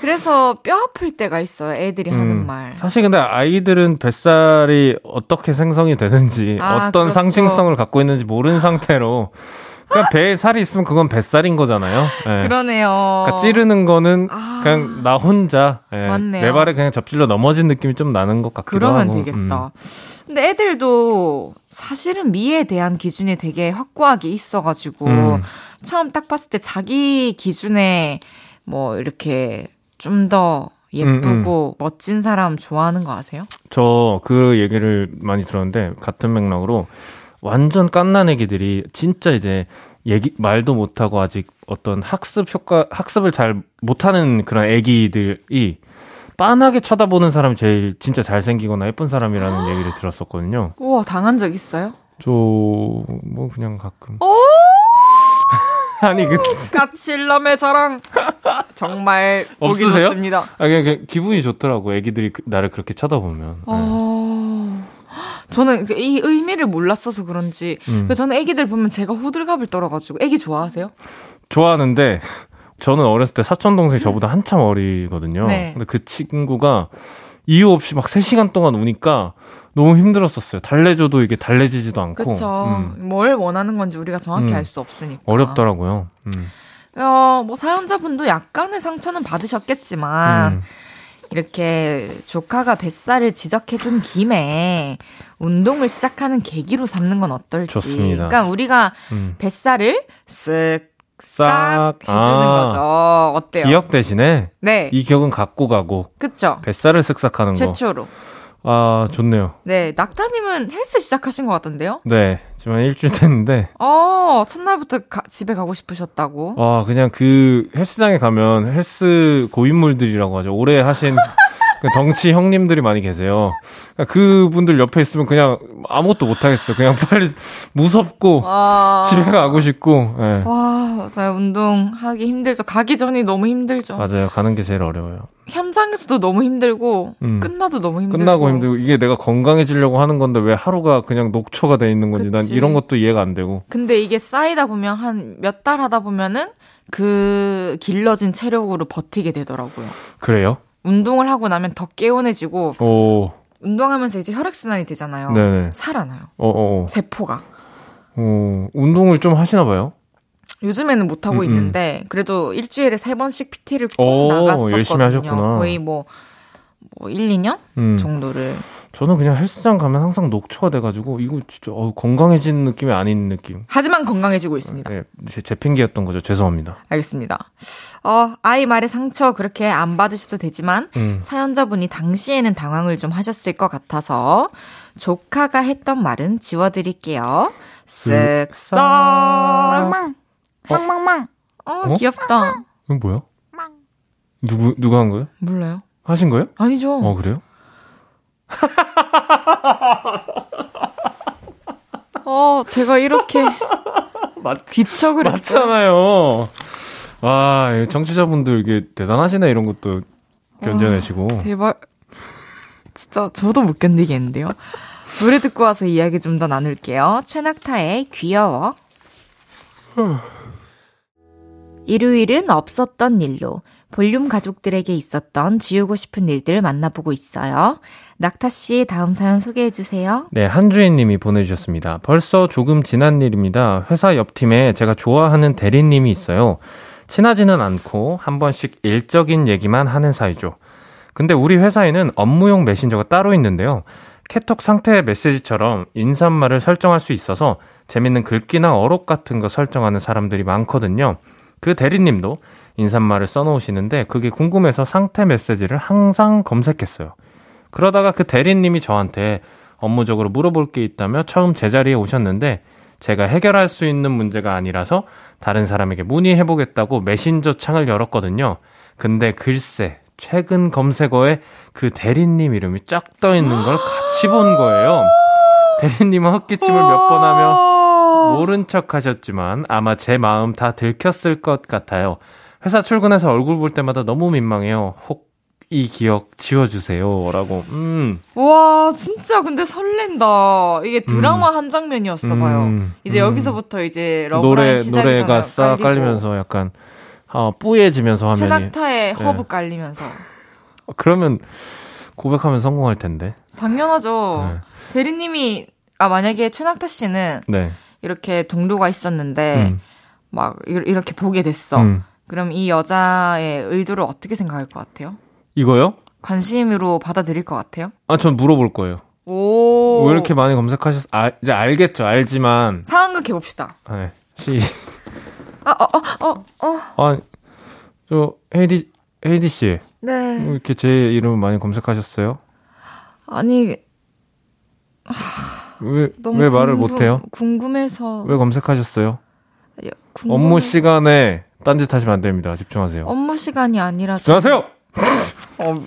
그래서 뼈 아플 때가 있어요. 애들이 하는 음, 말. 사실 근데 아이들은 뱃살이 어떻게 생성이 되는지 아, 어떤 그렇죠. 상징성을 갖고 있는지 모르는 상태로 그냥 배에 살이 있으면 그건 뱃살인 거잖아요. 예. 그러네요. 그러니까 찌르는 거는 아. 그냥 나 혼자 예. 내 발에 그냥 접질러 넘어진 느낌이 좀 나는 것 같기도 그러면 하고. 되겠다. 음. 근데 애들도 사실은 미에 대한 기준이 되게 확고하게 있어가지고 음. 처음 딱 봤을 때 자기 기준에 뭐 이렇게 좀 더 예쁘고 멋진 사람 좋아하는 거 아세요? 저 그 얘기를 많이 들었는데 같은 맥락으로 완전 깐난 애기들이 진짜 이제 얘기 말도 못하고 아직 어떤 학습 효과 학습을 잘 못하는 그런 애기들이 빤하게 쳐다보는 사람이 제일 진짜 잘생기거나 예쁜 사람이라는 얘기를 들었었거든요. 우와 당한 적 있어요? 저 뭐 그냥 가끔. 아니 그 까칠남의 자랑 정말 없으세요? 아, 그냥, 그냥 기분이 좋더라고. 애기들이 그- 나를 그렇게 쳐다보면. 네. 어... 저는 이 의미를 몰랐어서 그런지 음. 그 저는 애기들 보면 제가 호들갑을 떨어가지고 애기 좋아하세요? 좋아하는데 저는 어렸을 때 사촌 동생이 저보다 한참 어리거든요. 네. 근데 그 친구가 이유 없이 막 3시간 동안 우니까 너무 힘들었었어요. 달래줘도 이게 달래지지도 않고. 그쵸. 음, 뭘 원하는 건지 우리가 정확히 음. 알수 없으니까. 어렵더라고요. 음. 어, 뭐 사연자분도 약간의 상처는 받으셨겠지만 음. 이렇게 조카가 뱃살을 지적해준 김에 운동을 시작하는 계기로 삼는 건 어떨지. 좋습니다. 그러니까 우리가 음. 뱃살을 쓱싹 싹. 해주는 아. 거죠. 어때요? 기억 대신에 네, 이 기억은 갖고 가고 그쵸. 뱃살을 쓱싹 하는 거. 최초로. 아, 좋네요. 네, 낙타님은 헬스 시작하신 것 같던데요? 네. 지금 일주일 됐는데. 어, 첫날부터 가, 집에 가고 싶으셨다고? 아, 그냥 그 헬스장에 가면 헬스 고인물들이라고 하죠. 오래 하신 그 덩치 형님들이 많이 계세요. 그러니까 그분들 옆에 있으면 그냥 아무것도 못 하겠어요. 그냥 빨리 무섭고 와. 집에 가고 싶고. 네. 와 맞아요. 운동 하기 힘들죠. 가기 전이 너무 힘들죠. 맞아요. 가는 게 제일 어려워요. 현장에서도 너무 힘들고 음. 끝나도 너무 힘들고 끝나고 힘들고 이게 내가 건강해지려고 하는 건데 왜 하루가 그냥 녹초가 돼 있는 건지 그치. 난 이런 것도 이해가 안 되고. 근데 이게 쌓이다 보면 한 몇 달 하다 보면은 그 길러진 체력으로 버티게 되더라고요. 그래요? 운동을 하고 나면 더 개운해지고 오. 운동하면서 이제 혈액 순환이 되잖아요. 네네. 살아나요. 어어. 어. 세포가. 어, 운동을 좀 하시나 봐요? 요즘에는 못 하고 음, 음. 있는데 그래도 일주일에 세 번씩 PT를 꼭 오, 나갔었거든요. 열심히 하셨구나. 거의 뭐, 뭐 1, 2년 음. 정도를. 저는 그냥 헬스장 가면 항상 녹초가 돼가지고 이거 진짜 어, 건강해지는 느낌이 아닌 느낌. 하지만 건강해지고 있습니다. 네, 제, 제 핑계였던 거죠. 죄송합니다. 알겠습니다. 어, 아이 말에 상처 그렇게 안 받으셔도 되지만 음. 사연자분이 당시에는 당황을 좀 하셨을 것 같아서 조카가 했던 말은 지워드릴게요. 쓱싹 망망 망망망 어, 어? 귀엽다. 이건 뭐야? 누구 누가 한 거예요? 몰라요. 하신 거예요? 아니죠. 어 그래요? 어, 제가 이렇게 맞, 귀척을 맞잖아요. 와, 정치자분들 이게 대단하시네 이런 것도 견뎌내시고. 와, 대박. 진짜 저도 못 견디겠는데요. 노래 듣고 와서 이야기 좀 더 나눌게요. 최낙타의 귀여워. 일요일은 없었던 일로 볼륨 가족들에게 있었던 지우고 싶은 일들 만나보고 있어요. 낙타 씨 다음 사연 소개해 주세요. 네, 한주인 님이 보내 주셨습니다. 벌써 조금 지난 일입니다. 회사 옆 팀에 제가 좋아하는 대리님이 있어요. 친하지는 않고 한 번씩 일적인 얘기만 하는 사이죠. 근데 우리 회사에는 업무용 메신저가 따로 있는데요. 캐톡 상태 메시지처럼 인사말을 설정할 수 있어서 재밌는 글귀나 어록 같은 거 설정하는 사람들이 많거든요. 그 대리님도 인사말을 써놓으시는데 그게 궁금해서 상태 메시지를 항상 검색했어요. 그러다가 그 대리님이 저한테 업무적으로 물어볼 게 있다며 처음 제자리에 오셨는데 제가 해결할 수 있는 문제가 아니라서 다른 사람에게 문의해보겠다고 메신저 창을 열었거든요. 근데 글쎄, 최근 검색어에 그 대리님 이름이 쫙 떠 있는 걸 같이 본 거예요. 대리님은 헛기침을 몇 번 하며 모른 척 하셨지만 아마 제 마음 다 들켰을 것 같아요. 회사 출근해서 얼굴 볼 때마다 너무 민망해요. 혹 이 기억 지워주세요. 라고, 음. 와, 진짜 근데 설렌다. 이게 드라마 음. 한 장면이었어 봐요. 음. 이제 음. 여기서부터 이제 노래, 노래가 싹 깔리면서 약간, 어, 뿌얘지면서 화면이. 최낙타의 네. 허브 깔리면서. 그러면 고백하면 성공할 텐데. 당연하죠. 네. 대리님이, 아, 만약에 최낙타 씨는 네. 이렇게 동료가 있었는데, 음. 막 이렇게 보게 됐어. 음. 그럼 이 여자의 의도를 어떻게 생각할 것 같아요? 이거요? 관심으로 받아들일 것 같아요? 아, 전 물어볼 거예요. 오. 왜 이렇게 많이 검색하셨, 아, 이제 알겠죠, 알지만. 상황극 해봅시다. 네. 시. 아, 어, 어, 어, 어. 아, 저, 헤이디, 헤이디 씨. 네. 뭐 이렇게 제 이름을 많이 검색하셨어요? 아니, 왜, 왜 말을 못해요? 궁금해서. 왜 검색하셨어요? 궁금해. 업무 시간에 딴짓 하시면 안 됩니다. 집중하세요. 업무 시간이 아니라. 집중하세요! 어,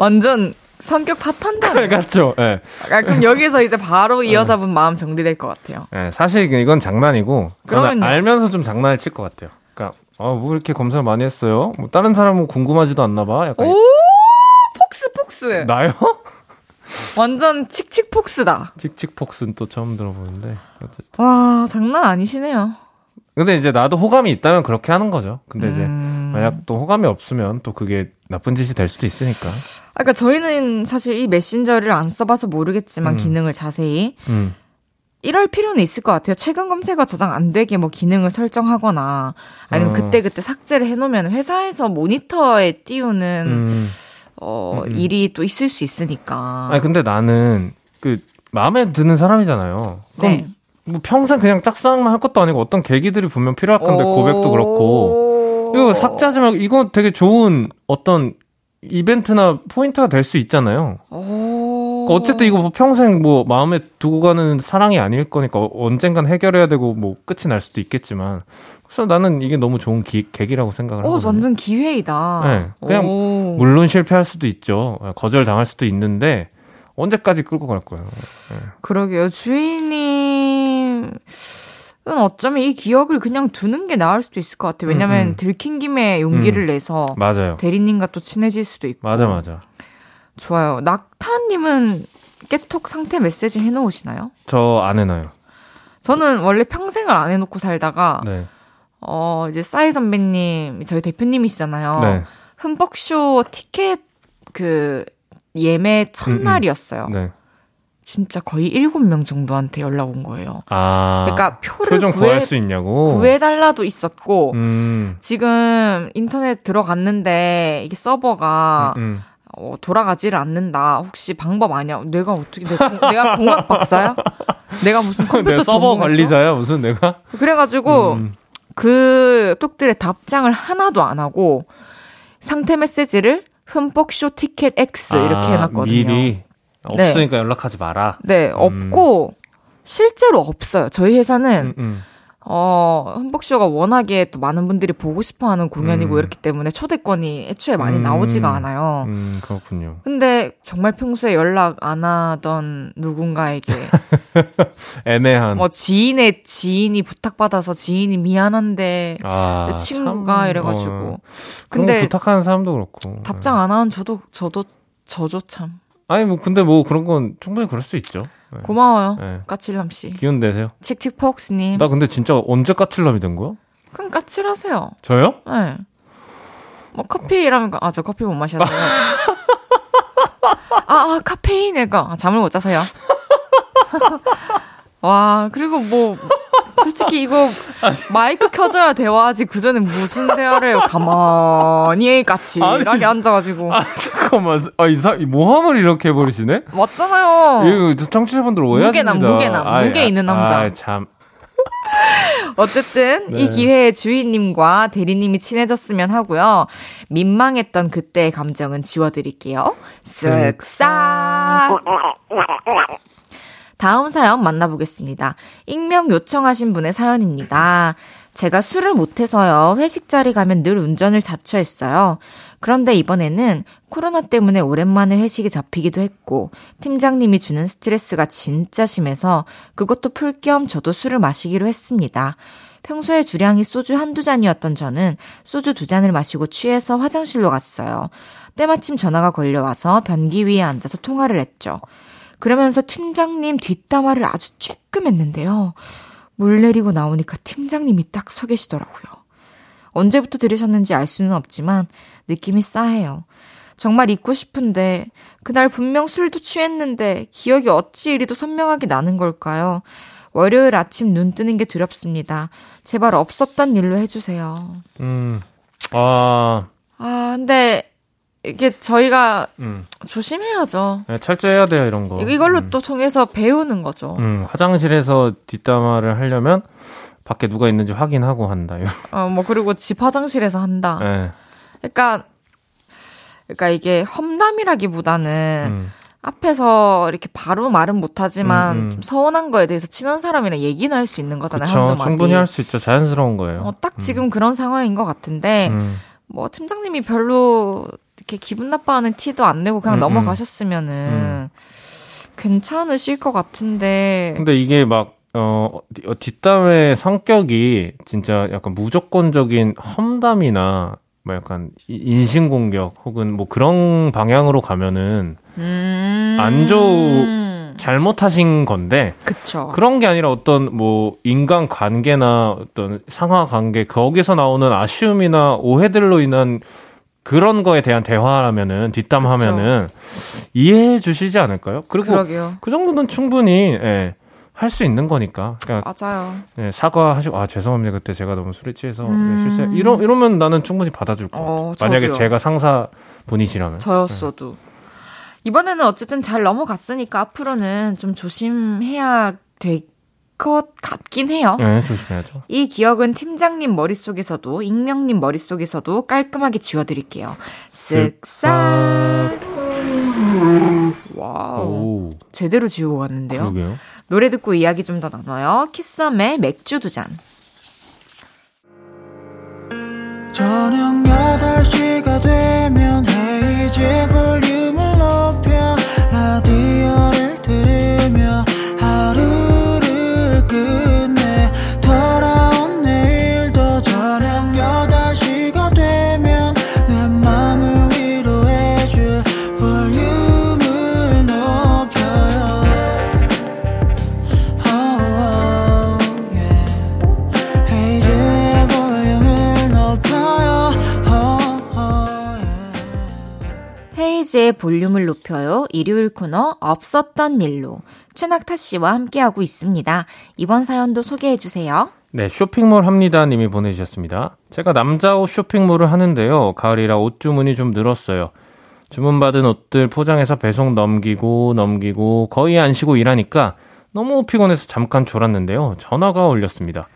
완전 성격 파탄다. 그래, 같죠. 예. 네. 아, 그럼 여기서 이제 바로 이 여자분 네. 마음 정리될 것 같아요. 네, 사실 이건 장난이고. 그러면 알면서 좀 장난을 칠 것 같아요. 그러니까, 어, 뭐 이렇게 검사 많이 했어요? 뭐 다른 사람은 궁금하지도 않나 봐. 약간. 오! 폭스, 폭스. 나요? 완전 칙칙폭스다. 칙칙폭스는 또 처음 들어보는데. 어쨌든. 와, 장난 아니시네요. 근데 이제 나도 호감이 있다면 그렇게 하는 거죠. 근데 이제 음... 만약 또 호감이 없으면 또 그게 나쁜 짓이 될 수도 있으니까. 아, 그러니까 저희는 사실 이 메신저를 안 써봐서 모르겠지만 음. 기능을 자세히 음. 이럴 필요는 있을 것 같아요. 최근 검색어 저장 안 되게 뭐 기능을 설정하거나 아니면 어. 그때 그때 삭제를 해놓으면 회사에서 모니터에 띄우는 음. 어 음, 음. 일이 또 있을 수 있으니까. 아니 근데 나는 그 마음에 드는 사람이잖아요. 네. 뭐 평생 그냥 짝사랑만 할 것도 아니고 어떤 계기들이 분명 필요할 건데 고백도 그렇고 이거 삭제하지 말고 이건 되게 좋은 어떤 이벤트나 포인트가 될 수 있잖아요. 그러니까 어쨌든 이거 뭐 평생 뭐 마음에 두고 가는 사랑이 아닐 거니까 어- 언젠간 해결해야 되고 뭐 끝이 날 수도 있겠지만 그래서 나는 이게 너무 좋은 기, 계기라고 생각을 어, 하거든요. 완전 기회이다. 네, 그냥 오. 물론 실패할 수도 있죠. 거절 당할 수도 있는데 언제까지 끌고 갈 거예요. 그러게요. 주인님은 어쩌면 이 기억을 그냥 두는 게 나을 수도 있을 것 같아요. 왜냐면 음, 음. 들킨 김에 용기를 음. 내서 맞아요. 대리님과 또 친해질 수도 있고. 맞아 맞아. 좋아요. 낙타님은 깨톡 상태 메시지 해놓으시나요? 저 안 해놔요. 저는 원래 평생을 안 해놓고 살다가 네. 어 이제 싸이 선배님 저희 대표님이시잖아요. 네. 흠뻑쇼 티켓 그 예매 첫날이었어요. 네. 진짜 거의 일곱 명 정도한테 연락 온 거예요. 아. 그러니까 표를 구해, 구할 수 있냐고. 구해달라도 있었고 음. 지금 인터넷 들어갔는데 이게 서버가 음. 어, 돌아가지를 않는다. 혹시 방법 아니야? 내가 어떻게 내 가, 공- 내가 공학 박사야? 내가 무슨 컴퓨터 내 서버? 관리자야 무슨 내가? 그래가지고 음. 그 톡들의 답장을 하나도 안 하고 상태 메시지를 흠뻑 쇼 티켓 X 이렇게 아, 해놨거든요. 미리 네. 없으니까 연락하지 마라. 네, 없고 실제로 없어요. 저희 회사는 음, 음. 어, 흠뻑쇼가 워낙에 또 많은 분들이 보고 싶어 하는 공연이고 음. 이렇기 때문에 초대권이 애초에 많이 음. 나오지가 않아요. 음, 그렇군요. 근데 정말 평소에 연락 안 하던 누군가에게 애매한. 뭐 지인의 지인이 부탁받아서 지인이 미안한데 아, 내 친구가 참, 이래가지고 어, 근데 부탁하는 사람도 그렇고. 답장 안 하는 저도 저도 저도 참 아니 뭐 근데 뭐 그런 건 충분히 그럴 수 있죠. 네. 고마워요 네. 까칠남 씨 기운 내세요. 칙칙폭스님 나 근데 진짜 언제 까칠남이 된 거야? 그럼 까칠하세요 저요? 네. 뭐 커피라면 아 저 커피 못 마셔서요. 아, 아 카페인일까? 아, 잠을 못 자서요. 와 그리고 뭐 솔직히 이거 마이크 켜져야 대화하지 그 전에 무슨 대화를 해요? 가만히 까칠하게 아니. 앉아가지고 아 잠깐만. 아 이사 이 모함을 이렇게 해버리시네? 맞잖아요. 이거 청취자분들 오해하십니다. 무게남, 무게남, 아이, 무게 있는 남자. 아, 참. 어쨌든 네. 이 기회에 주인님과 대리님이 친해졌으면 하고요. 민망했던 그때의 감정은 지워드릴게요. 쓱싹. 다음 사연 만나보겠습니다. 익명 요청하신 분의 사연입니다. 제가 술을 못해서요. 회식 자리 가면 늘 운전을 자처했어요. 그런데 이번에는 코로나 때문에 오랜만에 회식이 잡히기도 했고, 팀장님이 주는 스트레스가 진짜 심해서 그것도 풀 겸 저도 술을 마시기로 했습니다. 평소에 주량이 소주 한두 잔이었던 저는 소주 두 잔을 마시고 취해서 화장실로 갔어요. 때마침 전화가 걸려와서 변기 위에 앉아서 통화를 했죠. 그러면서 팀장님 뒷담화를 아주 쬐끔했는데요. 물 내리고 나오니까 팀장님이 딱 서 계시더라고요. 언제부터 들으셨는지 알 수는 없지만 느낌이 싸해요. 정말 잊고 싶은데 그날 분명 술도 취했는데 기억이 어찌 이리도 선명하게 나는 걸까요? 월요일 아침 눈 뜨는 게 두렵습니다. 제발 없었던 일로 해주세요. 음. 아, 아, 근데 이게 저희가 음. 조심해야죠. 네, 철저해야 돼요 이런 거. 이걸로 음. 또 통해서 배우는 거죠. 음, 화장실에서 뒷담화를 하려면 밖에 누가 있는지 확인하고 한다. 이런. 어, 뭐, 그리고 집 화장실에서 한다. 네. 그러니까, 그러니까 이게 험담이라기보다는 음. 앞에서 이렇게 바로 말은 못하지만 음, 음. 좀 서운한 거에 대해서 친한 사람이랑 얘기는 할 수 있는 거잖아요. 그쵸. 충분히 할 수 있죠. 자연스러운 거예요. 어, 딱 지금 그런 상황인 것 같은데, 음. 뭐, 팀장님이 별로 이렇게 기분 나빠하는 티도 안 내고 그냥 음, 음. 넘어가셨으면은 음. 괜찮으실 것 같은데, 근데 이게 막, 어, 뒷- 어, 뒷담의 성격이 진짜 약간 무조건적인 험담이나 뭐 약간 이- 인신공격 혹은 뭐 그런 방향으로 가면은 음. 안 좋- 잘못하신 건데 그쵸. 그런 게 아니라 어떤 뭐 인간 관계나 어떤 상하 관계 거기서 나오는 아쉬움이나 오해들로 인한 그런 거에 대한 대화라면은 뒷담하면은 이해해 주시지 않을까요? 그리고 그러게요. 그 정도는 충분히 예, 할 수 있는 거니까. 그러니까 맞아요. 예, 사과하시고 아 죄송합니다 그때 제가 너무 술에 취해서 네, 음. 실수. 이러 이러면 나는 충분히 받아줄 것 어, 같아요. 만약에. 제가 상사 분이시라면. 저였어도. 이번에는 어쨌든 잘 넘어갔으니까 앞으로는 좀 조심해야 될 것 같긴 해요. 네, 조심해야죠. 이 기억은 팀장님 머릿속에서도 익명님 머릿속에서도 깔끔하게 지워드릴게요. 쓱싹. 와우. 오, 제대로 지우고 갔는데요. 그러게요. 노래 듣고 이야기 좀 더 나눠요. 키썸의 맥주 두 잔. 저녁 8시가 되면 헤이즈 볼륨 헤이즈의 볼륨을 높여요. 일요일 코너 없었던 일로 최낙타 씨와 함께하고 있습니다. 이번 사연도 소개해 주세요. 네, 쇼핑몰 합니다 님이 보내주셨습니다. 제가 남자 옷 쇼핑몰을 하는데요. 가을이라 옷 주문이 좀 늘었어요. 주문받은 옷들 포장해서 배송 넘기고 넘기고 거의 안 쉬고 일하니까 너무 피곤해서 잠깐 졸았는데요. 전화가 올렸습니다.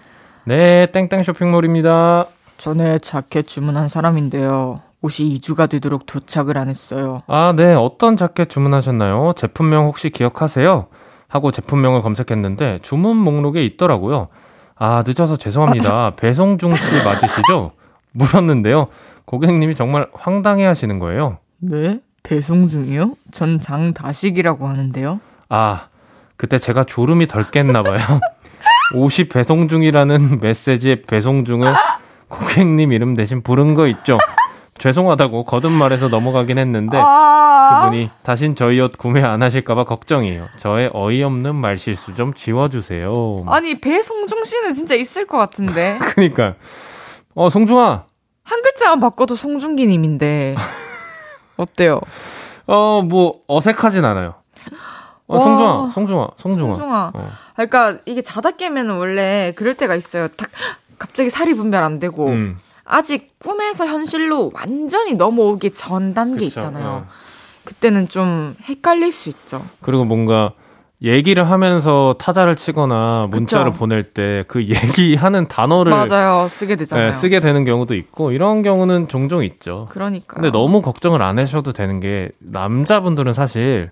네, 땡땡 쇼핑몰입니다. 전에 자켓 주문한 사람인데요. 옷이 2주가 되도록 도착을 안 했어요. 아, 네, 어떤 자켓 주문하셨나요? 제품명 혹시 기억하세요? 하고 제품명을 검색했는데 주문 목록에 있더라고요. 아, 늦어서 죄송합니다. 배송 중 씨 맞으시죠? 물었는데요. 고객님이 정말 황당해 하시는 거예요. 네? 배송 중이요? 전 장다식이라고 하는데요. 아, 그때 제가 졸음이 덜 깼나 봐요. 옷이 배송 중이라는 메시지에 배송 중을 고객님 이름 대신 부른 거 있죠? 죄송하다고 거듭말해서 넘어가긴 했는데 아~ 그분이 다신 저희 옷 구매 안 하실까봐 걱정이에요. 저의 어이없는 말실수 좀 지워주세요. 아니 배송중 씨는 진짜 있을 것 같은데. 그니까 어 송중아 한 글자만 바꿔도 송중기님인데 어때요? 어 뭐 어색하진 않아요. 어, 와. 송중아 송중아 송중아. 송중아. 어. 그러니까 이게 자다 깨면 원래 그럴 때가 있어요. 딱 갑자기 살이 분별 안 되고 음, 아직 꿈에서 현실로 완전히 넘어오기 전 단계 그쵸. 있잖아요. 어. 그때는 좀 헷갈릴 수 있죠. 그리고 뭔가 얘기를 하면서 타자를 치거나 문자를 그쵸. 보낼 때 그 얘기하는 단어를 맞아요. 쓰게 되잖아요. 예, 쓰게 되는 경우도 있고 이런 경우는 종종 있죠. 그러니까. 근데 너무 걱정을 안 하셔도 되는 게 남자분들은 사실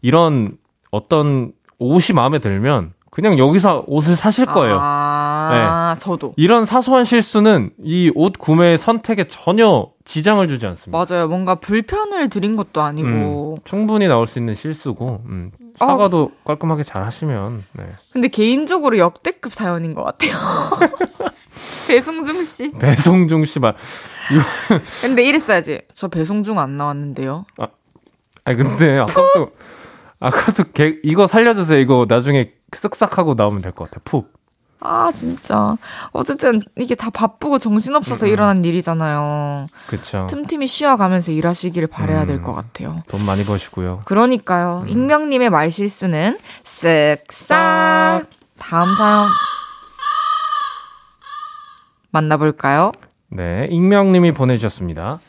이런 어떤 옷이 마음에 들면 그냥 여기서 옷을 사실 거예요. 네. 아, 저도. 이런 사소한 실수는 이 옷 구매 선택에 전혀 지장을 주지 않습니다. 맞아요. 뭔가 불편을 드린 것도 아니고. 음, 충분히 나올 수 있는 실수고 음, 어. 사과도 깔끔하게 잘 하시면 네. 근데 개인적으로 역대급 사연인 것 같아요. 배송중 씨. 배송중 씨발 근데 이랬어야지. 저 배송중 안 나왔는데요. 아니 근데 아까도 아까도 개, 이거 살려주세요 이거 나중에 쓱싹 하고 나오면 될 것 같아 푹 아, 진짜. 어쨌든 이게 다 바쁘고 정신없어서 음. 일어난 일이잖아요. 그쵸 틈틈이 쉬어가면서 일하시길 바래야 될 음. 것 같아요. 돈 많이 버시고요 그러니까요. 익명님의 말실수는 쓱싹. 다음 사연 만나볼까요? 네, 익명님이 보내주셨습니다.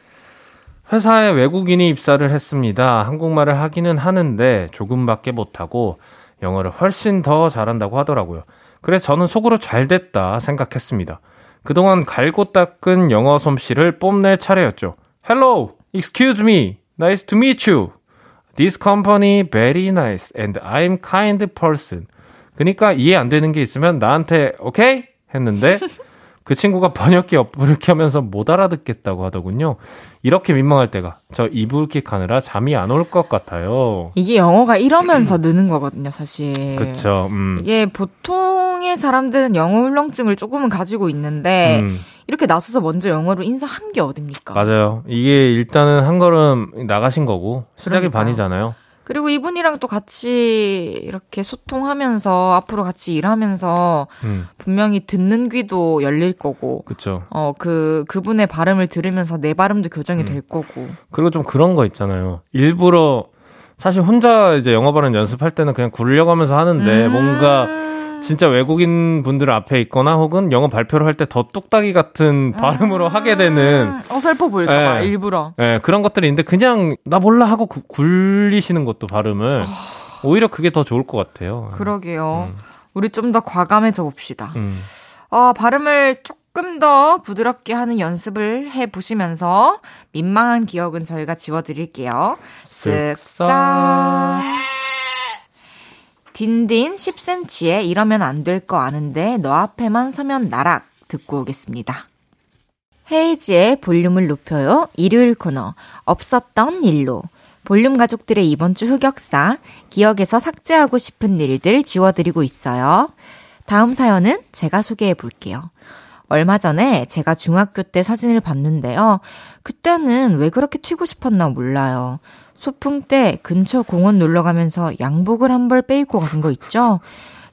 회사에 외국인이 입사를 했습니다. 한국말을 하기는 하는데 조금밖에 못하고 영어를 훨씬 더 잘한다고 하더라고요. 그래서 저는 속으로 잘 됐다 생각했습니다. 그동안 갈고 닦은 영어 솜씨를 뽐낼 차례였죠. Hello, excuse me, nice to meet you. This company very nice and I'm kind person. 그러니까 이해 안 되는 게 있으면 나한테 오케이 했는데 그 친구가 번역기 어플을 켜면서 못 알아듣겠다고 하더군요. 이렇게 민망할 때가 저 이불킥 하느라 잠이 안 올 것 같아요. 이게 영어가 이러면서 느는 거거든요, 사실. 그쵸. 음. 이게 보통의 사람들은 영어 울렁증을 조금은 가지고 있는데 음, 이렇게 나서서 먼저 영어로 인사한 게 어딥니까? 맞아요. 이게 일단은 한 걸음 나가신 거고 시작이 그러니까요. 반이잖아요. 그리고 이분이랑 또 같이 이렇게 소통하면서 앞으로 같이 일하면서 음, 분명히 듣는 귀도 열릴 거고 그쵸. 어그 그분의 발음을 들으면서 내 발음도 교정이 음. 될 거고 그리고 좀 그런 거 있잖아요. 일부러 사실 혼자 이제 영어 발음 연습할 때는 그냥 굴려고 하면서 하는데 음. 뭔가 진짜 외국인 분들 앞에 있거나 혹은 영어 발표를 할 때 더 뚝딱이 같은 발음으로 하게 되는 음, 어설퍼 보일까봐 예. 일부러 예, 그런 것들이 있는데 그냥 나 몰라 하고 구- 굴리시는 것도 발음을 오히려 그게 더 좋을 것 같아요. 그러게요. 음. 우리 좀 더 과감해져 봅시다. 음, 아 발음을 조금 더 부드럽게 하는 연습을 해 보시면서 민망한 기억은 저희가 지워드릴게요. 쓱싹. 딘딘 10cm에 이러면 안 될 거 아는데 너 앞에만 서면 나락 듣고 오겠습니다. 헤이지의 볼륨을 높여요. 일요일 코너 없었던 일로 볼륨 가족들의 이번 주 흑역사 기억에서 삭제하고 싶은 일들 지워드리고 있어요. 다음 사연은 제가 소개해 볼게요. 얼마 전에 제가 중학교 때 사진을 봤는데요. 그때는 왜 그렇게 튀고 싶었나 몰라요. 소풍 때 근처 공원 놀러 가면서 양복을 한 벌 빼입고 간 거 있죠?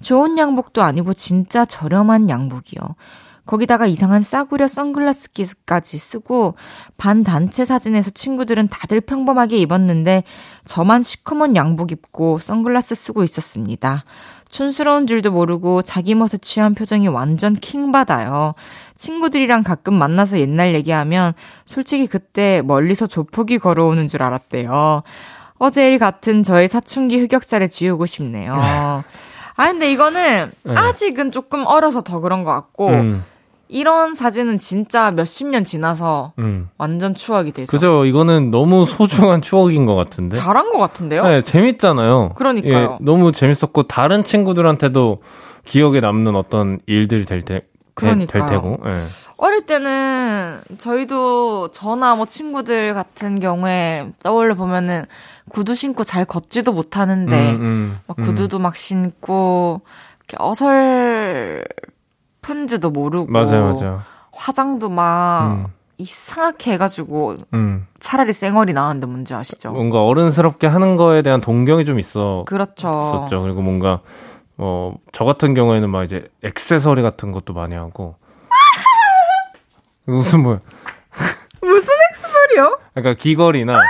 좋은 양복도 아니고 진짜 저렴한 양복이요. 거기다가 이상한 싸구려 선글라스까지 쓰고 반 단체 사진에서 친구들은 다들 평범하게 입었는데 저만 시커먼 양복 입고 선글라스 쓰고 있었습니다. 촌스러운 줄도 모르고 자기 멋에 취한 표정이 완전 킹받아요. 친구들이랑 가끔 만나서 옛날 얘기하면 솔직히 그때 멀리서 조폭이 걸어오는 줄 알았대요. 어제 일 같은 저의 사춘기 흑역사를 지우고 싶네요. 아, 근데 이거는 네. 아직은 조금 어려서 더 그런 것 같고, 음, 이런 사진은 진짜 몇십 년 지나서 음. 완전 추억이 돼서. 그죠. 이거는 너무 소중한 추억인 것 같은데. 잘한 것 같은데요? 네, 재밌잖아요. 그러니까요. 예, 너무 재밌었고 다른 친구들한테도 기억에 남는 어떤 일들이 될 때. 될 그러니까요. 테고. 예. 어릴 때는 저희도 저나 뭐 친구들 같은 경우에 떠올려 보면은 구두 신고 잘 걷지도 못하는데 음, 음, 막 음. 구두도 막 신고 이렇게 어설픈지도 모르고 맞아요, 맞아요. 화장도 막 음, 이상하게 해가지고 음. 차라리 쌩얼이 나왔는데 문제 아시죠? 뭔가 어른스럽게 하는 거에 대한 동경이 좀 있어. 그렇죠. 있었죠. 그리고 뭔가 어, 저 같은 경우에는 막 이제 액세서리 같은 것도 많이 하고. 무슨 뭐, 무슨 액세서리요? 약간 귀걸이나.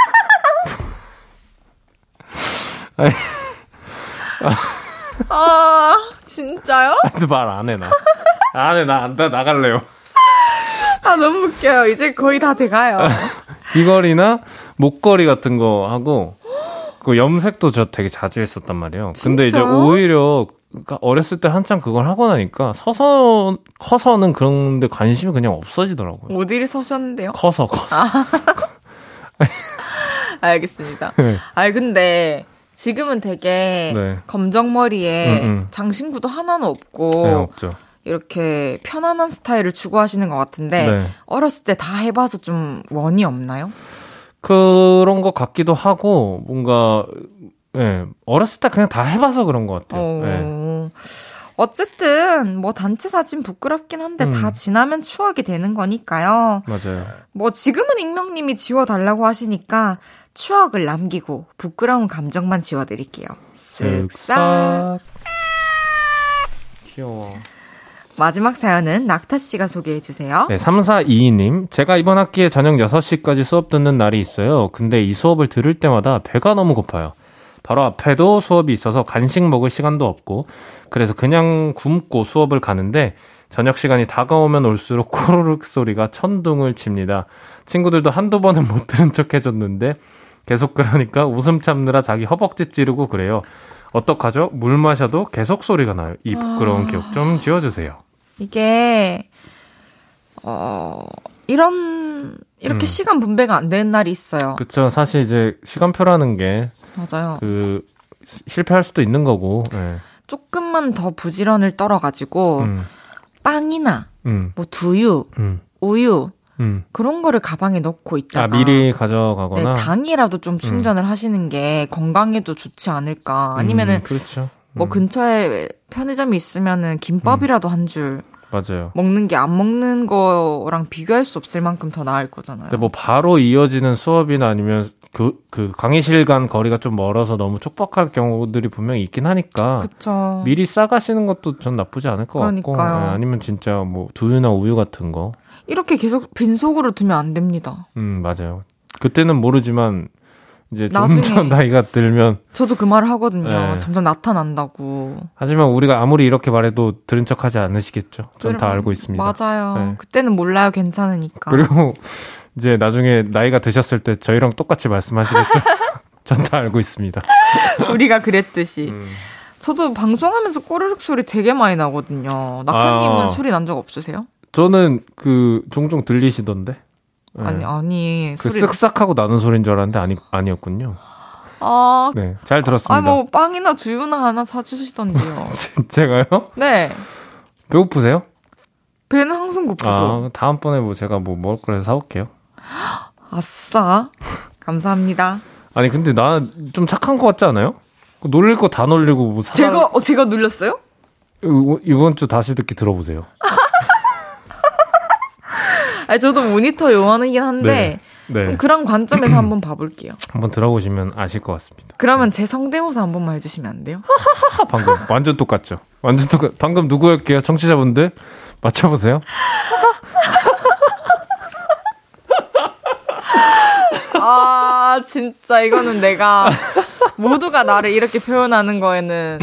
아니, 아 진짜요? 말 안 해, 나. 안 해, 나, 나 나갈래요. 아 너무 웃겨요. 이제 거의 다 돼가요. 귀걸이나 목걸이 같은 거 하고, 그 염색도 저 되게 자주 했었단 말이에요. 근데 이제? 오히려, 그러니까 어렸을 때 한참 그걸 하고 나니까 서서, 커서는 그런데 관심이 그냥 없어지더라고요. 어디를 서셨는데요? 커서, 커서. 알겠습니다. 네. 아 근데 지금은 되게 네. 검정 머리에 음, 음. 장신구도 하나는 없고 네, 없죠. 이렇게 편안한 스타일을 추구하시는 것 같은데 네. 어렸을 때 다 해봐서 좀 원이 없나요? 그런 것 같기도 하고, 뭔가, 예, 어렸을 때 그냥 다 해봐서 그런 것 같아요. 어... 예. 어쨌든 뭐 단체 사진 부끄럽긴 한데 음. 다 지나면 추억이 되는 거니까요. 맞아요. 뭐 지금은 익명님이 지워달라고 하시니까 추억을 남기고 부끄러운 감정만 지워드릴게요. 쓱싹. 쓱싹. 귀여워. 마지막 사연은 낙타 씨가 소개해 주세요. 네, 3422님. 제가 이번 학기에 저녁 6시까지 수업 듣는 날이 있어요. 근데 이 수업을 들을 때마다 배가 너무 고파요. 바로 앞에도 수업이 있어서 간식 먹을 시간도 없고, 그래서 그냥 굶고 수업을 가는데, 저녁 시간이 다가오면 올수록 코로륵 소리가 천둥을 칩니다. 친구들도 한두 번은 못 들은 척 해줬는데, 계속 그러니까 웃음 참느라 자기 허벅지 찌르고 그래요. 어떡하죠? 물 마셔도 계속 소리가 나요. 이 부끄러운 아. 기억 좀 지워주세요. 이게 어 이런 이렇게 음. 시간 분배가 안 되는 날이 있어요. 그쵸. 사실 이제 시간표라는 게 맞아요. 그 실패할 수도 있는 거고. 예. 조금만 더 부지런을 떨어가지고 음, 빵이나 음, 뭐 두유, 음, 우유 음. 그런 거를 가방에 넣고 있다가 아 미리 네, 가져가거나. 당이라도 좀 충전을 하시는 게 건강에도 좋지 않을까. 아니면은 음, 그렇죠. 뭐 음, 근처에 편의점이 있으면은 김밥이라도 한줄 맞아요. 먹는 게 안 먹는 거랑 비교할 수 없을 만큼 더 나을 거잖아요. 근데 뭐 바로 이어지는 수업이나 아니면 그, 그 강의실 간 거리가 좀 멀어서 너무 촉박할 경우들이 분명히 있긴 하니까 그쵸. 미리 싸가시는 것도 전 나쁘지 않을 것 같고 그러니까요. 예, 아니면 진짜 뭐 두유나 우유 같은 거 이렇게 계속 빈속으로 두면 안 됩니다. 음, 맞아요. 그때는 모르지만 이제. 점점 나이가 들면 저도 그 말을 하거든요. 네. 점점 나타난다고. 하지만 우리가 아무리 이렇게 말해도 들은 척하지 않으시겠죠. 전 다 알고 있습니다. 맞아요. 네. 그때는 몰라요. 괜찮으니까. 그리고 이제 나중에 나이가 드셨을 때 저희랑 똑같이 말씀하시겠죠. 전 다 알고 있습니다. 우리가 그랬듯이. 음. 저도 방송하면서 꼬르륵 소리 되게 많이 나거든요. 낙사님은 아. 소리 난 적 없으세요? 저는 그 종종 들리시던데. 네. 아니 아니 그 소리. 쓱싹하고 나는 소리인 줄 알았는데 아니 아니었군요. 아, 네, 잘 들었습니다. 아 뭐 빵이나 두유나 하나 사주시던지요. 제가요? 네. 배고프세요? 배는 항상 고프죠. 아, 다음번에 뭐 제가 뭐 먹을 거라서 사올게요. 아싸. 감사합니다. 아니 근데 나 좀 착한 거 같지 않아요? 놀릴 거 다 놀리고 뭐 사. 제가 어 제가 눌렸어요? 이번- 이번 주 다시 듣기 들어보세요. 아니 저도 모니터 요원이긴 한데 네, 그럼 그런 관점에서 한번 봐볼게요. 한번 들어보시면 아실 것 같습니다. 그러면 제 성대모사 한 번만 해주시면 안 돼요? 하 방금 완전 똑같죠. 완전 똑같. 방금 누구였게요? 청취자분들 맞춰보세요. 아 진짜 이거는 내가 모두가 나를 이렇게 표현하는 거에는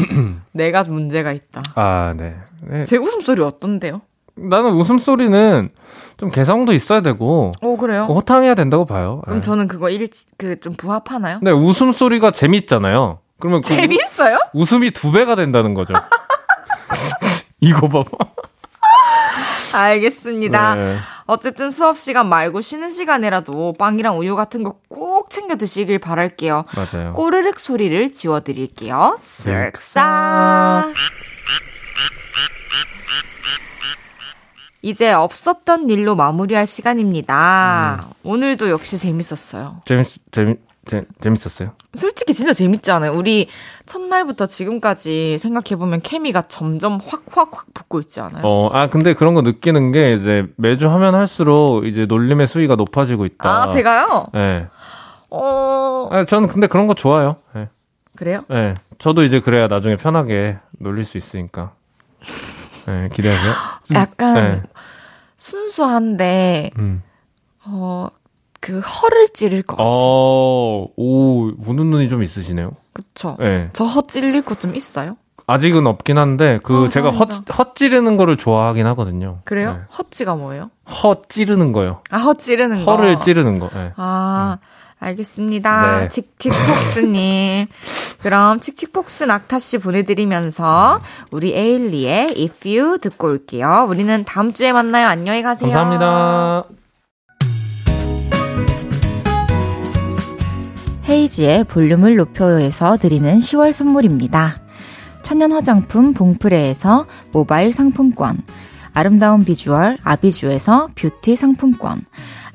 내가 문제가 있다. 아 네. 네. 제 웃음소리 어떤데요? 나는 웃음소리는 좀 개성도 있어야 되고 오 그래요? 호탕해야 된다고 봐요. 그럼 네. 저는 그거 일 그 좀 부합하나요? 근데 웃음소리가 재밌잖아요. 그러면 그 재밌어요? 웃음이 두 배가 된다는 거죠. 이거 봐봐. 알겠습니다. 네. 어쨌든 수업 시간 말고 쉬는 시간이라도 빵이랑 우유 같은 거 꼭 챙겨 드시길 바랄게요. 맞아요. 꼬르륵 소리를 지워드릴게요. 쓱싹. 이제 없었던 일로 마무리할 시간입니다. 오늘도 역시 재밌었어요. 재밌 재밌 재, 재밌었어요. 솔직히 진짜 재밌지 않아요? 우리 첫날부터 지금까지 생각해보면 케미가 점점 확 확 확 붙고 있지 않아요? 어, 아 근데 그런 거 느끼는 게 이제 매주 하면 할수록 이제 놀림의 수위가 높아지고 있다. 아, 제가요? 네. 어, 아, 저는 근데 그런 거 좋아요. 네. 그래요? 네. 저도 이제 그래야 나중에 편하게 놀릴 수 있으니까. 네, 기대하세요. 약간 네. 순수한데, 음. 어, 그 허를 찌를 것 같아요. 어, 오, 우는 눈이 좀 있으시네요. 그쵸? 네. 저 허 찔릴 것좀 있어요? 아직은 없긴 한데, 그, 어, 제가 헛, 다행이다. 헛찌르는 거를 좋아하긴 하거든요. 그래요? 네. 헛찌가 뭐예요? 헛찌르는 거요. 아, 허 찌르는 거. 허를 찌르는 거. 네. 아, 알겠습니다. 네. 칙칙폭스님. 그럼 칙칙폭스 낙타씨 보내드리면서 우리 에일리의 If You 듣고 올게요. 우리는 다음 주에 만나요. 안녕히 가세요. 감사합니다. 헤이지의 볼륨을 높여요에서 드리는 10월 선물입니다. 천연 화장품 봉프레에서 모바일 상품권, 아름다운 비주얼 아비주에서 뷰티 상품권,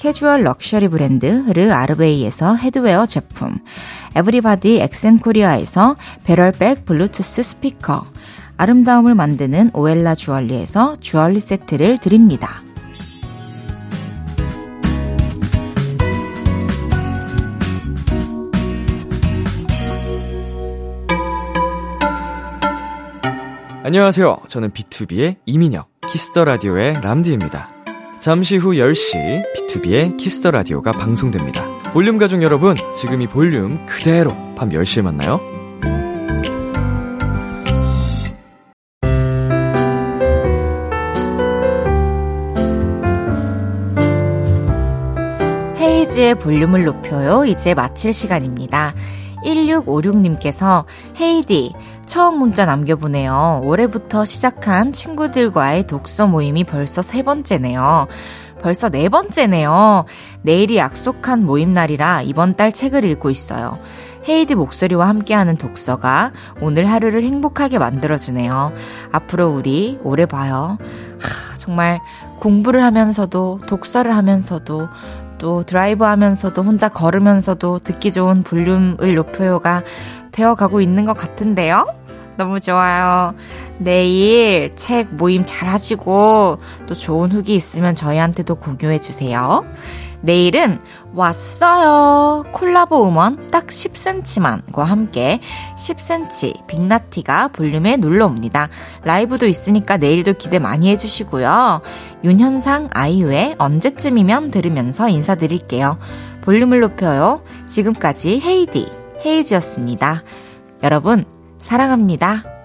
캐주얼 럭셔리 브랜드 르 아르베이에서 headwear 제품 에브리바디 엑센코리아에서 배럴백 블루투스 스피커 아름다움을 만드는 오엘라 주얼리에서 주얼리 세트를 드립니다. 안녕하세요. 저는 BTOB의 이민혁, Kiss the Radio의 람디입니다. 잠시 후 10시 B2B의 키스터 라디오가 방송됩니다. 볼륨 가족 여러분, 지금 이 볼륨 그대로 밤 10시에 만나요. 헤이즈의 볼륨을 높여요. 이제 마칠 시간입니다. 1656님께서 헤이디 처음 문자 남겨보네요. 올해부터 시작한 친구들과의 독서 모임이 벌써 세 번째네요. 벌써 네 번째네요. 내일이 약속한 모임 날이라 이번 달 책을 읽고 있어요. 헤이디 목소리와 함께하는 독서가 오늘 하루를 행복하게 만들어주네요. 앞으로 우리 오래 봐요. 하, 정말 공부를 하면서도 독서를 하면서도 또 드라이브 하면서도 혼자 걸으면서도 듣기 좋은 볼륨을 높여요가 되어가고 있는 것 같은데요? 너무 좋아요. 내일 책 모임 잘 하시고 또 좋은 후기 있으면 저희한테도 공유해 주세요. 내일은 왔어요. 콜라보 음원 딱 10cm만과 함께 10cm 빅나티가 볼륨에 놀러 옵니다. 라이브도 있으니까 내일도 기대 많이 해주시고요. 윤현상 아이유의 언제쯤이면 들으면서 인사드릴게요. 볼륨을 높여요. 지금까지 헤이디, 헤이즈였습니다. 여러분, 사랑합니다.